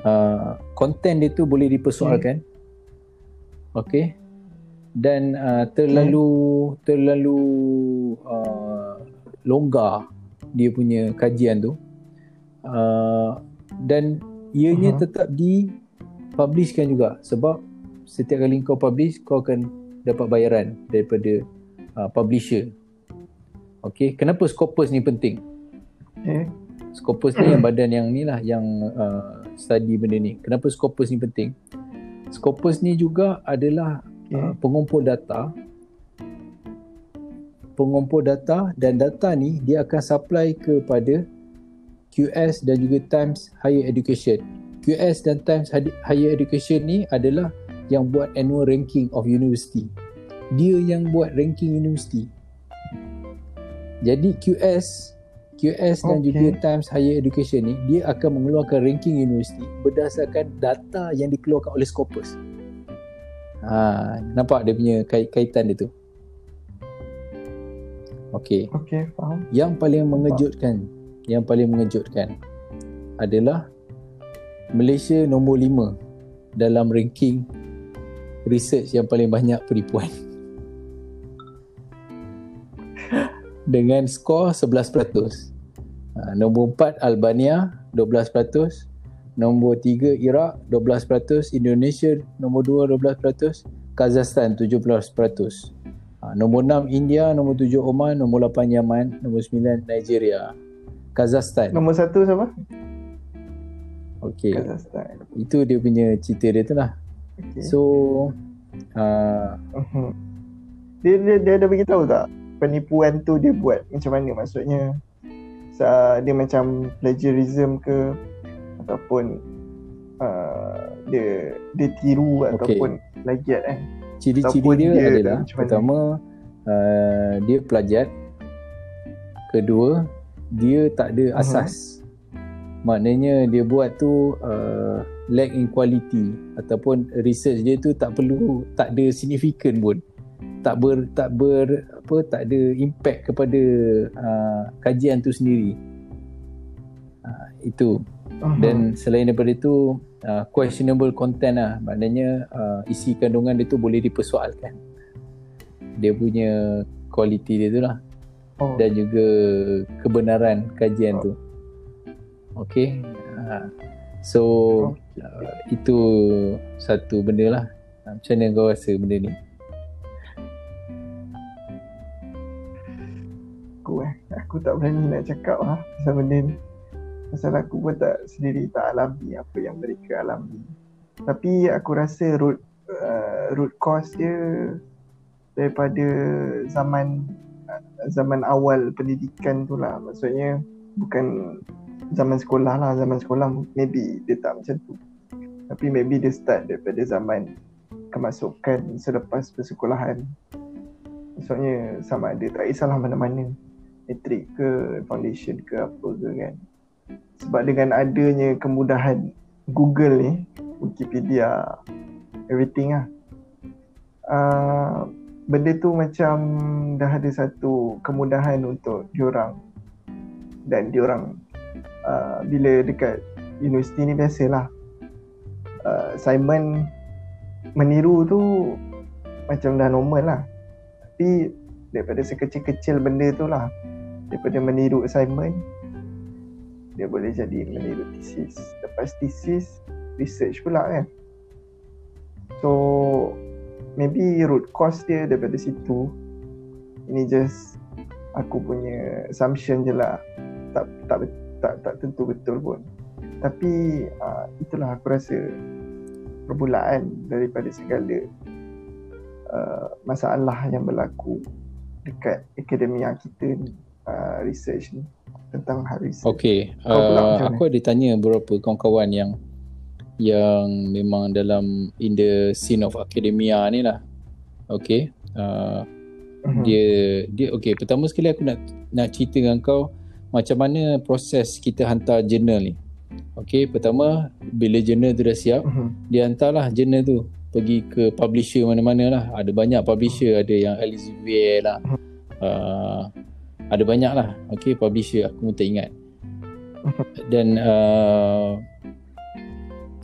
uh, content dia tu boleh dipersoalkan hmm. okay dan uh, terlalu terlalu uh, longgar dia punya kajian tu uh, dan ianya uh-huh. tetap di publishkan juga sebab setiap kali kau publish kau akan dapat bayaran daripada uh, publisher Okay, kenapa Scopus ni penting? Eh? Scopus ni yang badan yang ni lah yang uh, study benda ni. Kenapa Scopus ni penting? Scopus ni juga adalah okay. uh, pengumpul data pengumpul data dan data ni dia akan supply kepada QS dan juga Times Higher Education. QS dan Times Higher Education ni adalah yang buat annual ranking of university. Dia yang buat ranking university. Jadi QS QS dan okay. juga Times Higher Education ni dia akan mengeluarkan ranking universiti berdasarkan data yang dikeluarkan oleh Scopus. Ha, nampak dia punya kait- kaitan dia tu. Okey. Okey, faham. Yang paling mengejutkan, faham. yang paling mengejutkan adalah Malaysia nombor 5 dalam ranking research yang paling banyak penipuan. Dengan skor 11%. Ha, nombor 4 Albania 12%. Nombor 3 Iraq 12%, Indonesia nombor 2 12%, Kazakhstan 17%. Ha, nombor 6 India, nombor 7 Oman, nombor 8 Yaman, nombor 9 Nigeria. Kazakhstan. Nombor 1 siapa? Okey. Kazakhstan. Itu dia punya cerita dia tu lah. Okay. So uh, uh-huh. dia, dia dia ada bagi tahu tak penipuan tu dia buat macam mana maksudnya? dia macam plagiarism ke ataupun uh, dia dia tiru okay. ataupun plagiat eh. Ciri-ciri dia, dia adalah pertama uh, dia plagiat. Kedua, dia tak ada uh-huh. asas. Maknanya dia buat tu uh, lack in quality ataupun research dia tu tak perlu tak ada significant pun. Tak ber tak ber apa tak ada impact kepada uh, kajian tu sendiri. Uh, itu uh-huh. dan selain daripada itu uh, questionable content lah. Maknanya uh, isi kandungan dia tu boleh dipersoalkan. Dia punya quality dia tu lah. Oh. dan juga kebenaran kajian oh. tu. Okay? Uh, so uh, itu satu benda lah. Macam mana kau rasa benda ni? Aku eh aku tak berani nak cakap lah pasal benda ni pasal aku pun tak sendiri tak alami apa yang mereka alami. Tapi aku rasa root uh, root cause dia daripada zaman zaman awal pendidikan tu lah. Maksudnya bukan zaman sekolah lah zaman sekolah maybe dia tak macam tu. Tapi maybe dia start daripada zaman kemasukan selepas persekolahan. Maksudnya sama ada tak kisahlah mana-mana. Matrik ke foundation ke apa ke kan sebab dengan adanya kemudahan Google ni Wikipedia everything lah. Uh, benda tu macam dah ada satu kemudahan untuk diorang. Dan diorang uh, bila dekat universiti ni biasalah. Uh, assignment meniru tu macam dah normal lah. Tapi daripada sekecil-kecil benda tu lah. Daripada meniru assignment dia boleh jadi meniru thesis. Lepas thesis research pula kan. So maybe root cause dia daripada situ. Ini just aku punya assumption je lah. Tak tak tak, tak tentu betul pun. Tapi uh, itulah aku rasa permulaan daripada segala uh, masalah yang berlaku dekat akademia kita ni uh, research ni tentang Haris. Okey, uh, aku ada tanya beberapa kawan-kawan yang yang memang dalam in the scene of academia ni lah. Okey. Uh, uh-huh. dia dia okey, pertama sekali aku nak nak cerita dengan kau macam mana proses kita hantar jurnal ni. Okey, pertama bila jurnal tu dah siap, uh-huh. dia hantarlah jurnal tu pergi ke publisher mana-mana lah. Ada banyak publisher, uh-huh. ada yang Elsevier lah. Uh-huh. Uh, ada banyak lah okay, publisher aku pun tak ingat dan uh,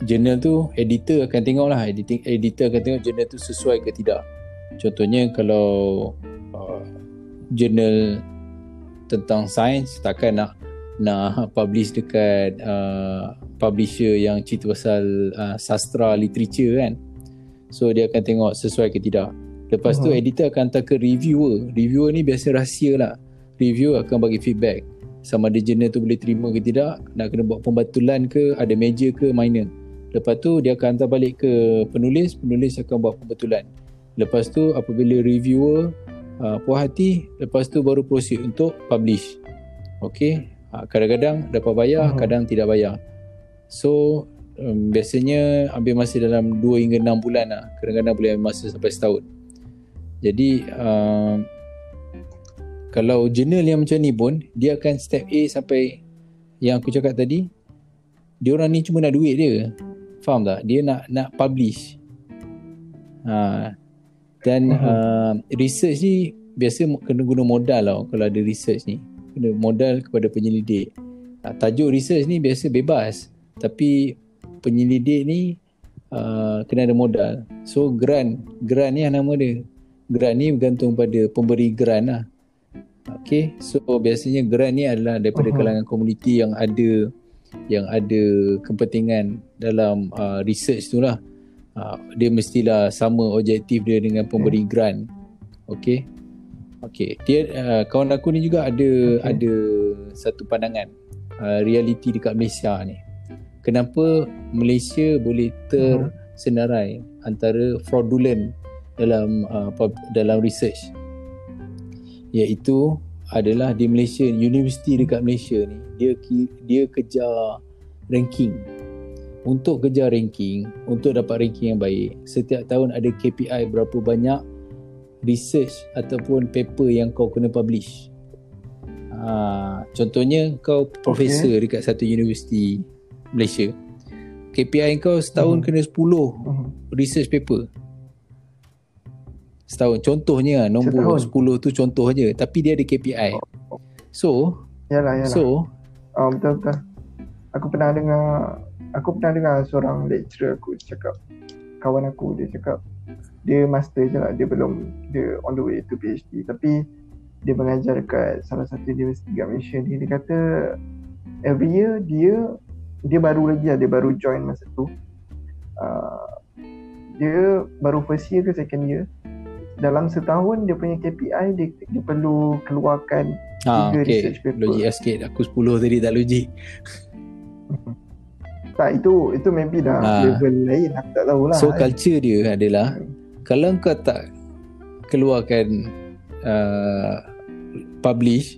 journal tu editor akan tengok lah editing, editor akan tengok journal tu sesuai ke tidak Contohnya kalau uh, jurnal tentang sains takkan nak nak publish dekat uh, publisher yang cerita pasal uh, sastra literature kan. So dia akan tengok sesuai ke tidak. Lepas uh-huh. tu editor akan hantar ke reviewer. Reviewer ni biasa rahsia lah. Reviewer akan bagi feedback sama ada jurnal tu boleh terima ke tidak, nak kena buat pembatulan ke, ada major ke, minor. Lepas tu dia akan hantar balik ke penulis, penulis akan buat pembatulan. Lepas tu apabila reviewer uh, puas hati, lepas tu baru proceed untuk publish. Okay, uh, kadang-kadang dapat bayar, uh-huh. kadang tidak bayar. So um, biasanya ambil masa dalam 2 hingga 6 bulan lah. Kadang-kadang boleh ambil masa sampai setahun. Jadi uh, kalau jurnal yang macam ni pun dia akan step A sampai yang aku cakap tadi dia orang ni cuma nak duit dia. Faham tak? Dia nak nak publish. Ha. Dan uh-huh. uh, research ni biasa kena guna modal lah kalau ada research ni. Kena modal kepada penyelidik. Ha, tajuk research ni biasa bebas. Tapi penyelidik ni uh, kena ada modal. So grant. Grant ni yang nama dia. Grant ni bergantung pada pemberi grant lah Okay, so biasanya grant ni adalah daripada uh-huh. kalangan komuniti yang ada yang ada kepentingan dalam uh, research tu lah. Uh, dia mestilah sama objektif dia dengan pemberi okay. grant. Okay. Okay. Dia, uh, kawan aku ni juga ada okay. ada satu pandangan uh, realiti dekat Malaysia ni. Kenapa Malaysia boleh tersenarai uh-huh. antara fraudulent dalam uh, dalam research iaitu adalah di Malaysia universiti dekat Malaysia ni dia dia kejar ranking untuk kejar ranking untuk dapat ranking yang baik setiap tahun ada KPI berapa banyak research ataupun paper yang kau kena publish ha, contohnya kau profesor okay. dekat satu universiti Malaysia KPI kau setahun uh-huh. kena 10 uh-huh. research paper setahun. Contohnya nombor setahun. 10 tu contoh aja tapi dia ada KPI so yalah yalah. so oh, betul betul aku pernah dengar aku pernah dengar seorang lecturer aku cakap kawan aku dia cakap dia master je lah dia belum dia on the way to PhD tapi dia mengajar dekat salah satu universiti kat Malaysia ni. Dia kata every year dia dia baru lagi lah dia baru join masa tu. Uh, dia baru first year ke second year dalam setahun dia punya KPI dia, dia perlu keluarkan ha, tiga okay. research paper. Logik lah sikit. Aku 10 tadi tak logik. tak itu itu maybe dah ha. level lain aku tak tahulah. So culture dia adalah hmm. kalau kau tak keluarkan uh, publish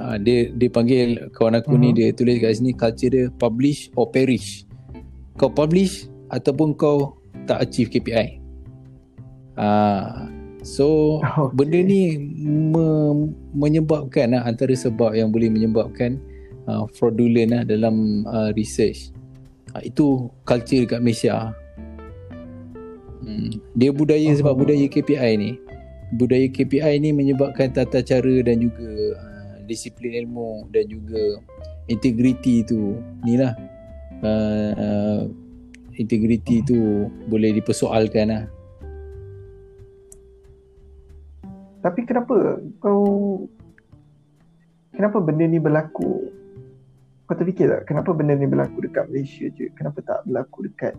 uh, dia dia panggil kawan aku hmm. ni dia tulis kat sini culture dia publish or perish. Kau publish ataupun kau tak achieve KPI. Ah, so okay. benda ni me- menyebabkan uh, antara sebab yang boleh menyebabkan uh, fraudulent uh, dalam uh, research. Uh, itu culture dekat Malaysia. Hmm. Dia budaya sebab uh-huh. budaya KPI ni. Budaya KPI ni menyebabkan tata cara dan juga uh, disiplin ilmu dan juga integriti tu. Inilah uh, uh, integriti tu boleh dipersoalkan lah. Tapi kenapa kau Kenapa benda ni berlaku? Kau terfikir tak? Kenapa benda ni berlaku dekat Malaysia je? Kenapa tak berlaku dekat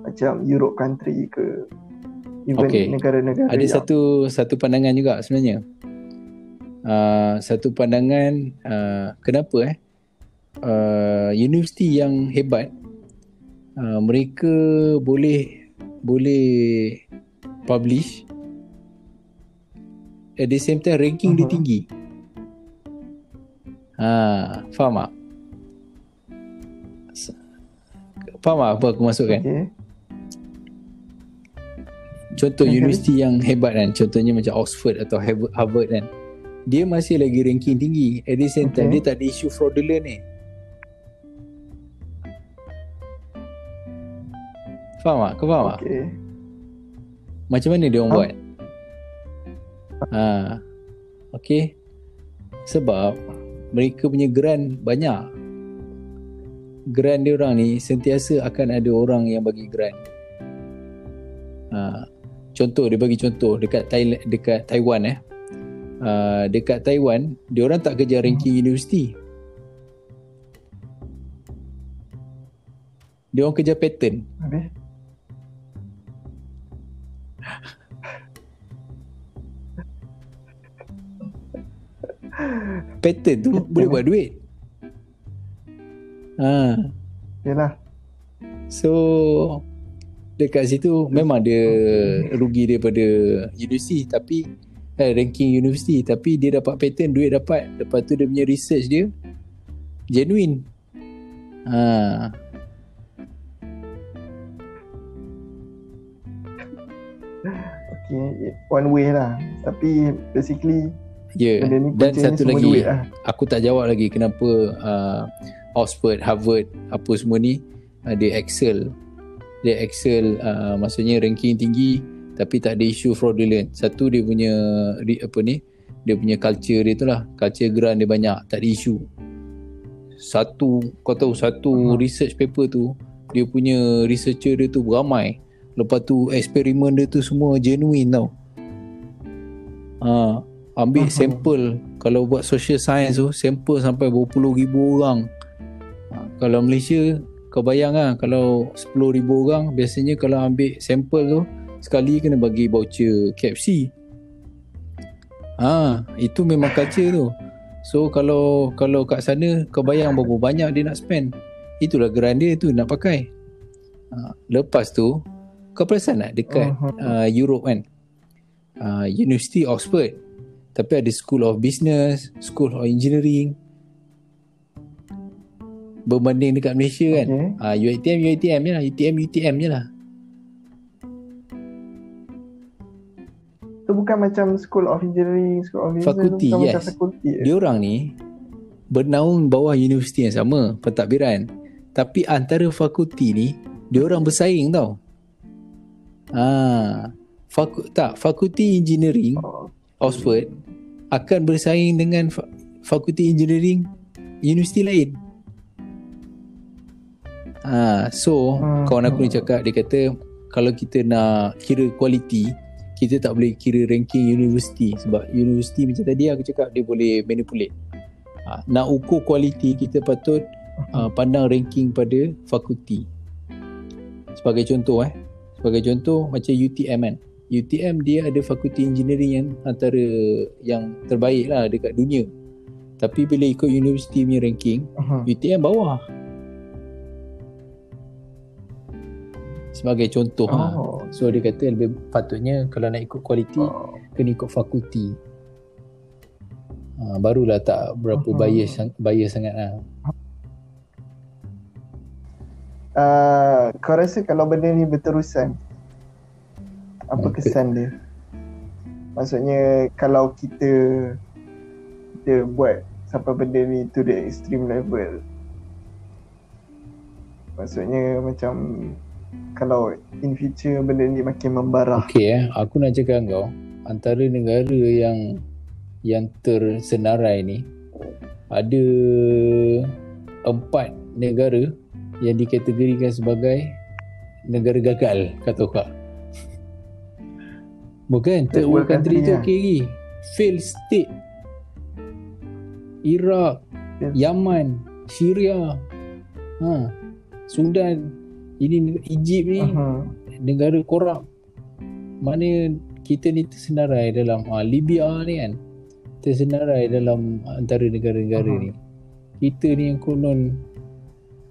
Macam Europe country ke? Even okay. negara-negara Ada yang... satu satu pandangan juga sebenarnya. Uh, Satu pandangan uh, Kenapa eh? Uh, Universiti yang hebat uh, Mereka boleh Boleh Publish at the same time ranking uh-huh. dia tinggi. Ha, faham tak? Faham tak apa aku masukkan? Okay. Contoh okay. universiti yang hebat kan, contohnya macam Oxford atau Harvard kan. Dia masih lagi ranking tinggi. At the same time, dia tak ada isu fraudulent ni. Faham tak? Kau faham tak? Okay. Macam mana dia orang ha? buat? Ha. Okey. Sebab mereka punya grant banyak. Grant dia orang ni sentiasa akan ada orang yang bagi grant. Ha. contoh dia bagi contoh dekat Thailand dekat Taiwan eh uh, dekat Taiwan dia orang tak kejar ranking universiti dia orang kejar pattern Habis? pattern tu boleh buat duit. Ha. Yelah. So dekat situ memang dia rugi daripada universiti tapi eh, ranking universiti tapi dia dapat patent duit dapat. Lepas tu dia punya research dia genuine. Ha. Okay, one way lah. Tapi basically ya benda ni dan satu lagi duit lah. aku tak jawab lagi kenapa uh, Oxford Harvard apa semua ni uh, dia excel. Dia excel uh, maksudnya ranking tinggi tapi tak ada isu fraudulent. Satu dia punya apa ni dia punya culture dia tu lah. Culture grant dia banyak tak ada isu. Satu kau tahu satu Mhm. research paper tu dia punya researcher dia tu beramai. Lepas tu eksperimen dia tu semua genuine tau. Ha, ambil Mhm. sampel. Kalau buat social science tu sampel sampai berpuluh ribu orang. Ha, kalau Malaysia kau bayang lah kalau 10 ribu orang biasanya kalau ambil sampel tu sekali kena bagi voucher KFC ha, itu memang culture tu. So kalau kalau kat sana kau bayang berapa banyak dia nak spend. Itulah grant dia tu nak pakai. Ha, lepas tu kau perasan tak dekat Mhm. uh, Europe kan? Uh, University Oxford tapi ada School of Business School of Engineering berbanding dekat Malaysia kan Okay. uh, UiTM UiTM je lah UTM UTM je lah Tu bukan macam School of Engineering, School of Business Fakulti, yes. macam fakulti. eh? dia orang ni bernaung bawah universiti yang sama pentadbiran tapi antara fakulti ni dia orang bersaing tau ah faku, tak fakulti engineering Oh, Oxford akan bersaing dengan fa- fakulti engineering universiti lain. Ah, so Hmm. kawan aku ni cakap dia kata kalau kita nak kira kualiti kita tak boleh kira ranking universiti sebab universiti macam tadi aku cakap dia boleh manipulate. Ah, nak ukur kualiti kita patut uh, pandang ranking pada fakulti. Sebagai contoh eh. Sebagai contoh macam UTM kan. UTM dia ada fakulti engineering yang antara yang terbaik lah dekat dunia. Tapi bila ikut universiti punya ranking, Mhm. UTM bawah. Sebagai contoh oh. ha. Oh. So dia kata lebih patutnya kalau nak ikut kualiti Oh. kena ikut fakulti. Ha, barulah tak berapa Mhm. bias sang- bias sangat lah. Uh, kau rasa kalau benda ni berterusan apa Hmm, kesan dia? Maksudnya kalau kita kita buat sampai benda ni to the extreme level maksudnya macam kalau in future benda ni makin membarah Okey eh, aku nak cakap kau antara negara yang yang tersenarai ni ada empat negara yang dikategorikan sebagai negara gagal kata kau. Bukan, third world country country tu lah. lagi. Failed state. Iraq, Failed. Yaman, Syria, ha, Sudan, ini Egypt ni Mhm. negara korup mana kita ni tersenarai dalam ha, Libya ni kan tersenarai dalam antara negara-negara Mhm. ni kita ni yang konon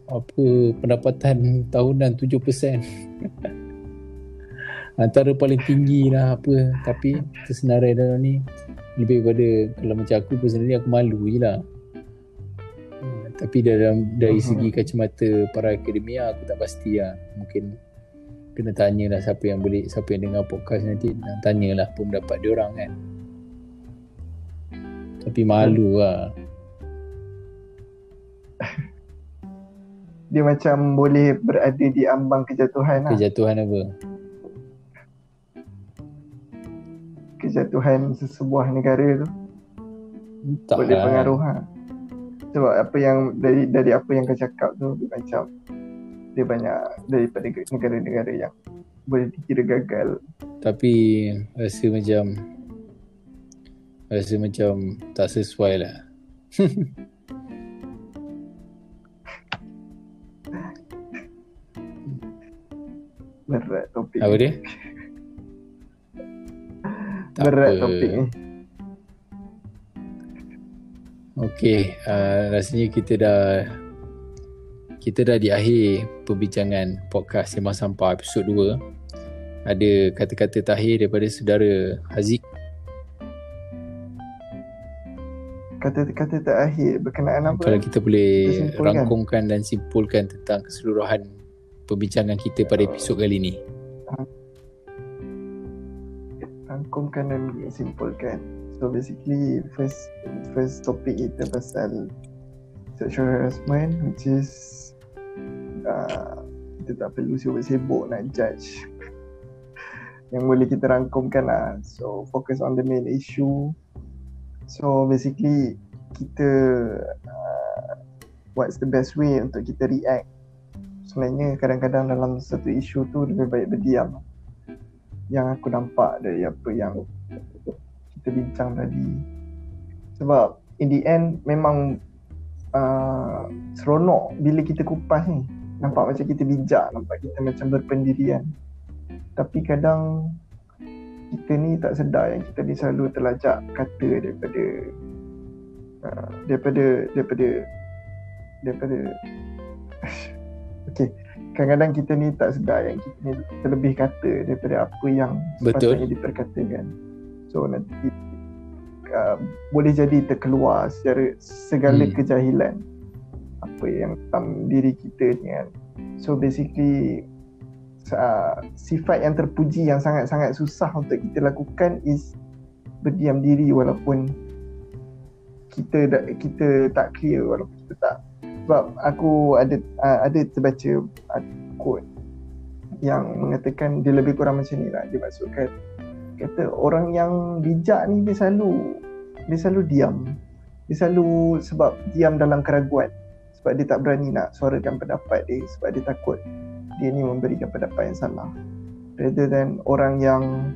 apa pendapatan tahunan 7% antara paling tinggi lah apa. Tapi tersenarai dalam ni lebih pada kalau macam aku personally aku malu je lah. Hmm, tapi dalam dari Mhm. segi kacamata para akademia aku tak pasti lah. Mungkin kena tanya lah siapa yang boleh siapa yang dengar podcast nanti. Nak tanya lah pendapat dia orang kan. Tapi malu lah. Dia macam boleh berada di ambang kejatuhan lah. kejatuhan apa kejatuhan sesebuah negara tu tak boleh lah. pengaruh ha. Sebab apa yang dari dari apa yang kau cakap tu dia macam dia banyak daripada negara-negara yang boleh dikira gagal tapi rasa macam rasa macam tak sesuai lah Berat topik. apa dia Berat apa. topik ni. Okey, uh, rasanya kita dah kita dah di akhir perbincangan podcast Sembang Sampah episod 2. Ada kata-kata terakhir daripada saudara Haziq. Kata-kata terakhir berkenaan apa? Kalau kita boleh rangkumkan dan simpulkan tentang keseluruhan perbincangan kita pada episod kali ini. Rangkumkan dan simpulkan. So basically first first topic kita pasal sexual harassment which is uh, kita tak perlu sibuk-sibuk nak judge. Yang boleh kita rangkumkan lah. So focus on the main issue. So basically kita uh, what's the best way untuk kita react? Sebenarnya kadang-kadang dalam satu isu tu lebih baik berdiam yang aku nampak dari apa yang kita bincang tadi. Sebab in the end memang uh, seronok bila kita kupas ni. Nampak macam kita bijak nampak kita macam berpendirian. Tapi kadang kita ni tak sedar yang kita ni selalu terlajak kata daripada uh, daripada daripada daripada okay kadang-kadang kita ni tak sedar yang kita ni terlebih kata daripada apa yang Betul. sepatutnya diperkatakan so nanti uh, boleh jadi terkeluar secara segala Hmm. kejahilan apa yang dalam diri kita ni kan so basically uh, sifat yang terpuji yang sangat-sangat susah untuk kita lakukan is berdiam diri walaupun kita kita tak clear walaupun kita tak sebab aku ada uh, ada terbaca uh, quote yang mengatakan dia lebih kurang macam ni lah. Dia maksudkan kata orang yang bijak ni dia selalu dia selalu diam. Dia selalu sebab diam dalam keraguan. Sebab dia tak berani nak suarakan pendapat dia. Sebab dia takut dia ni memberikan pendapat yang salah. Rather than orang yang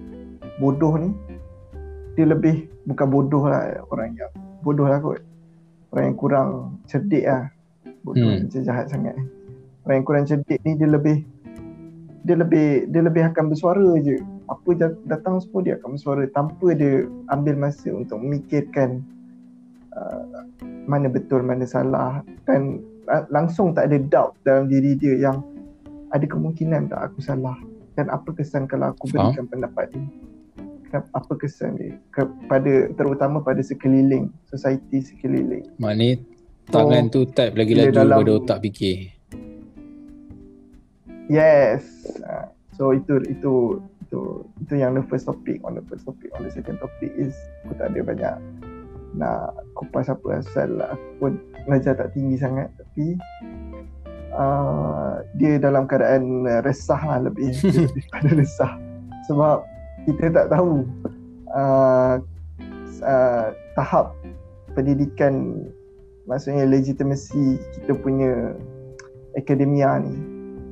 bodoh ni dia lebih bukan bodoh lah orang yang bodoh lah kot. Orang yang kurang cerdik lah bodoh Hmm. macam jahat sangat. Orang yang kurang cerdik ni dia lebih dia lebih dia lebih akan bersuara je. Apa datang semua dia akan bersuara tanpa dia ambil masa untuk memikirkan uh, mana betul mana salah. Dan uh, langsung tak ada doubt dalam diri dia yang ada kemungkinan tak aku salah. Dan apa kesan kalau aku berikan pendapat ni apa kesan dia? Kepada terutama pada sekeliling society sekeliling. Maknanya tangan tu type lagi laju dalam- daripada otak fikir. Yes. Uh, so itu itu itu itu yang the first topic. On the first topic, on the second topic is aku tak ada banyak nak kupas apa asal lah. Aku pun belajar tak tinggi sangat tapi uh, dia dalam keadaan resah lah lebih daripada resah sebab kita tak tahu uh, uh, tahap pendidikan maksudnya legitimacy kita punya akademia ni.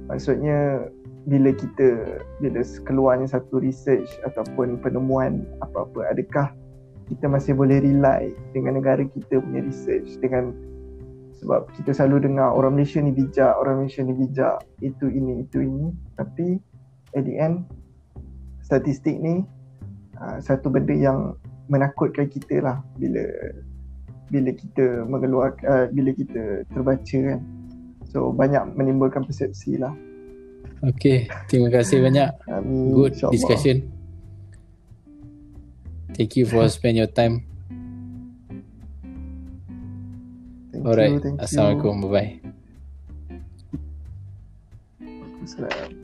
Maksudnya bila kita bila keluarnya satu research ataupun penemuan apa-apa adakah kita masih boleh rely dengan negara kita punya research? Dengan sebab kita selalu dengar orang Malaysia ni bijak, orang Malaysia ni bijak, itu ini itu ini. Tapi at the end statistik ni uh, satu benda yang menakutkan kita lah bila bila kita mengeluar uh, bila kita terbaca kan So banyak menimbulkan persepsi lah. Okay, terima kasih banyak. Amin. Good InsyaAllah. discussion. Thank you for spend your time. Thank Alright. you, thank you. Assalamualaikum. Bye bye. Assalamualaikum.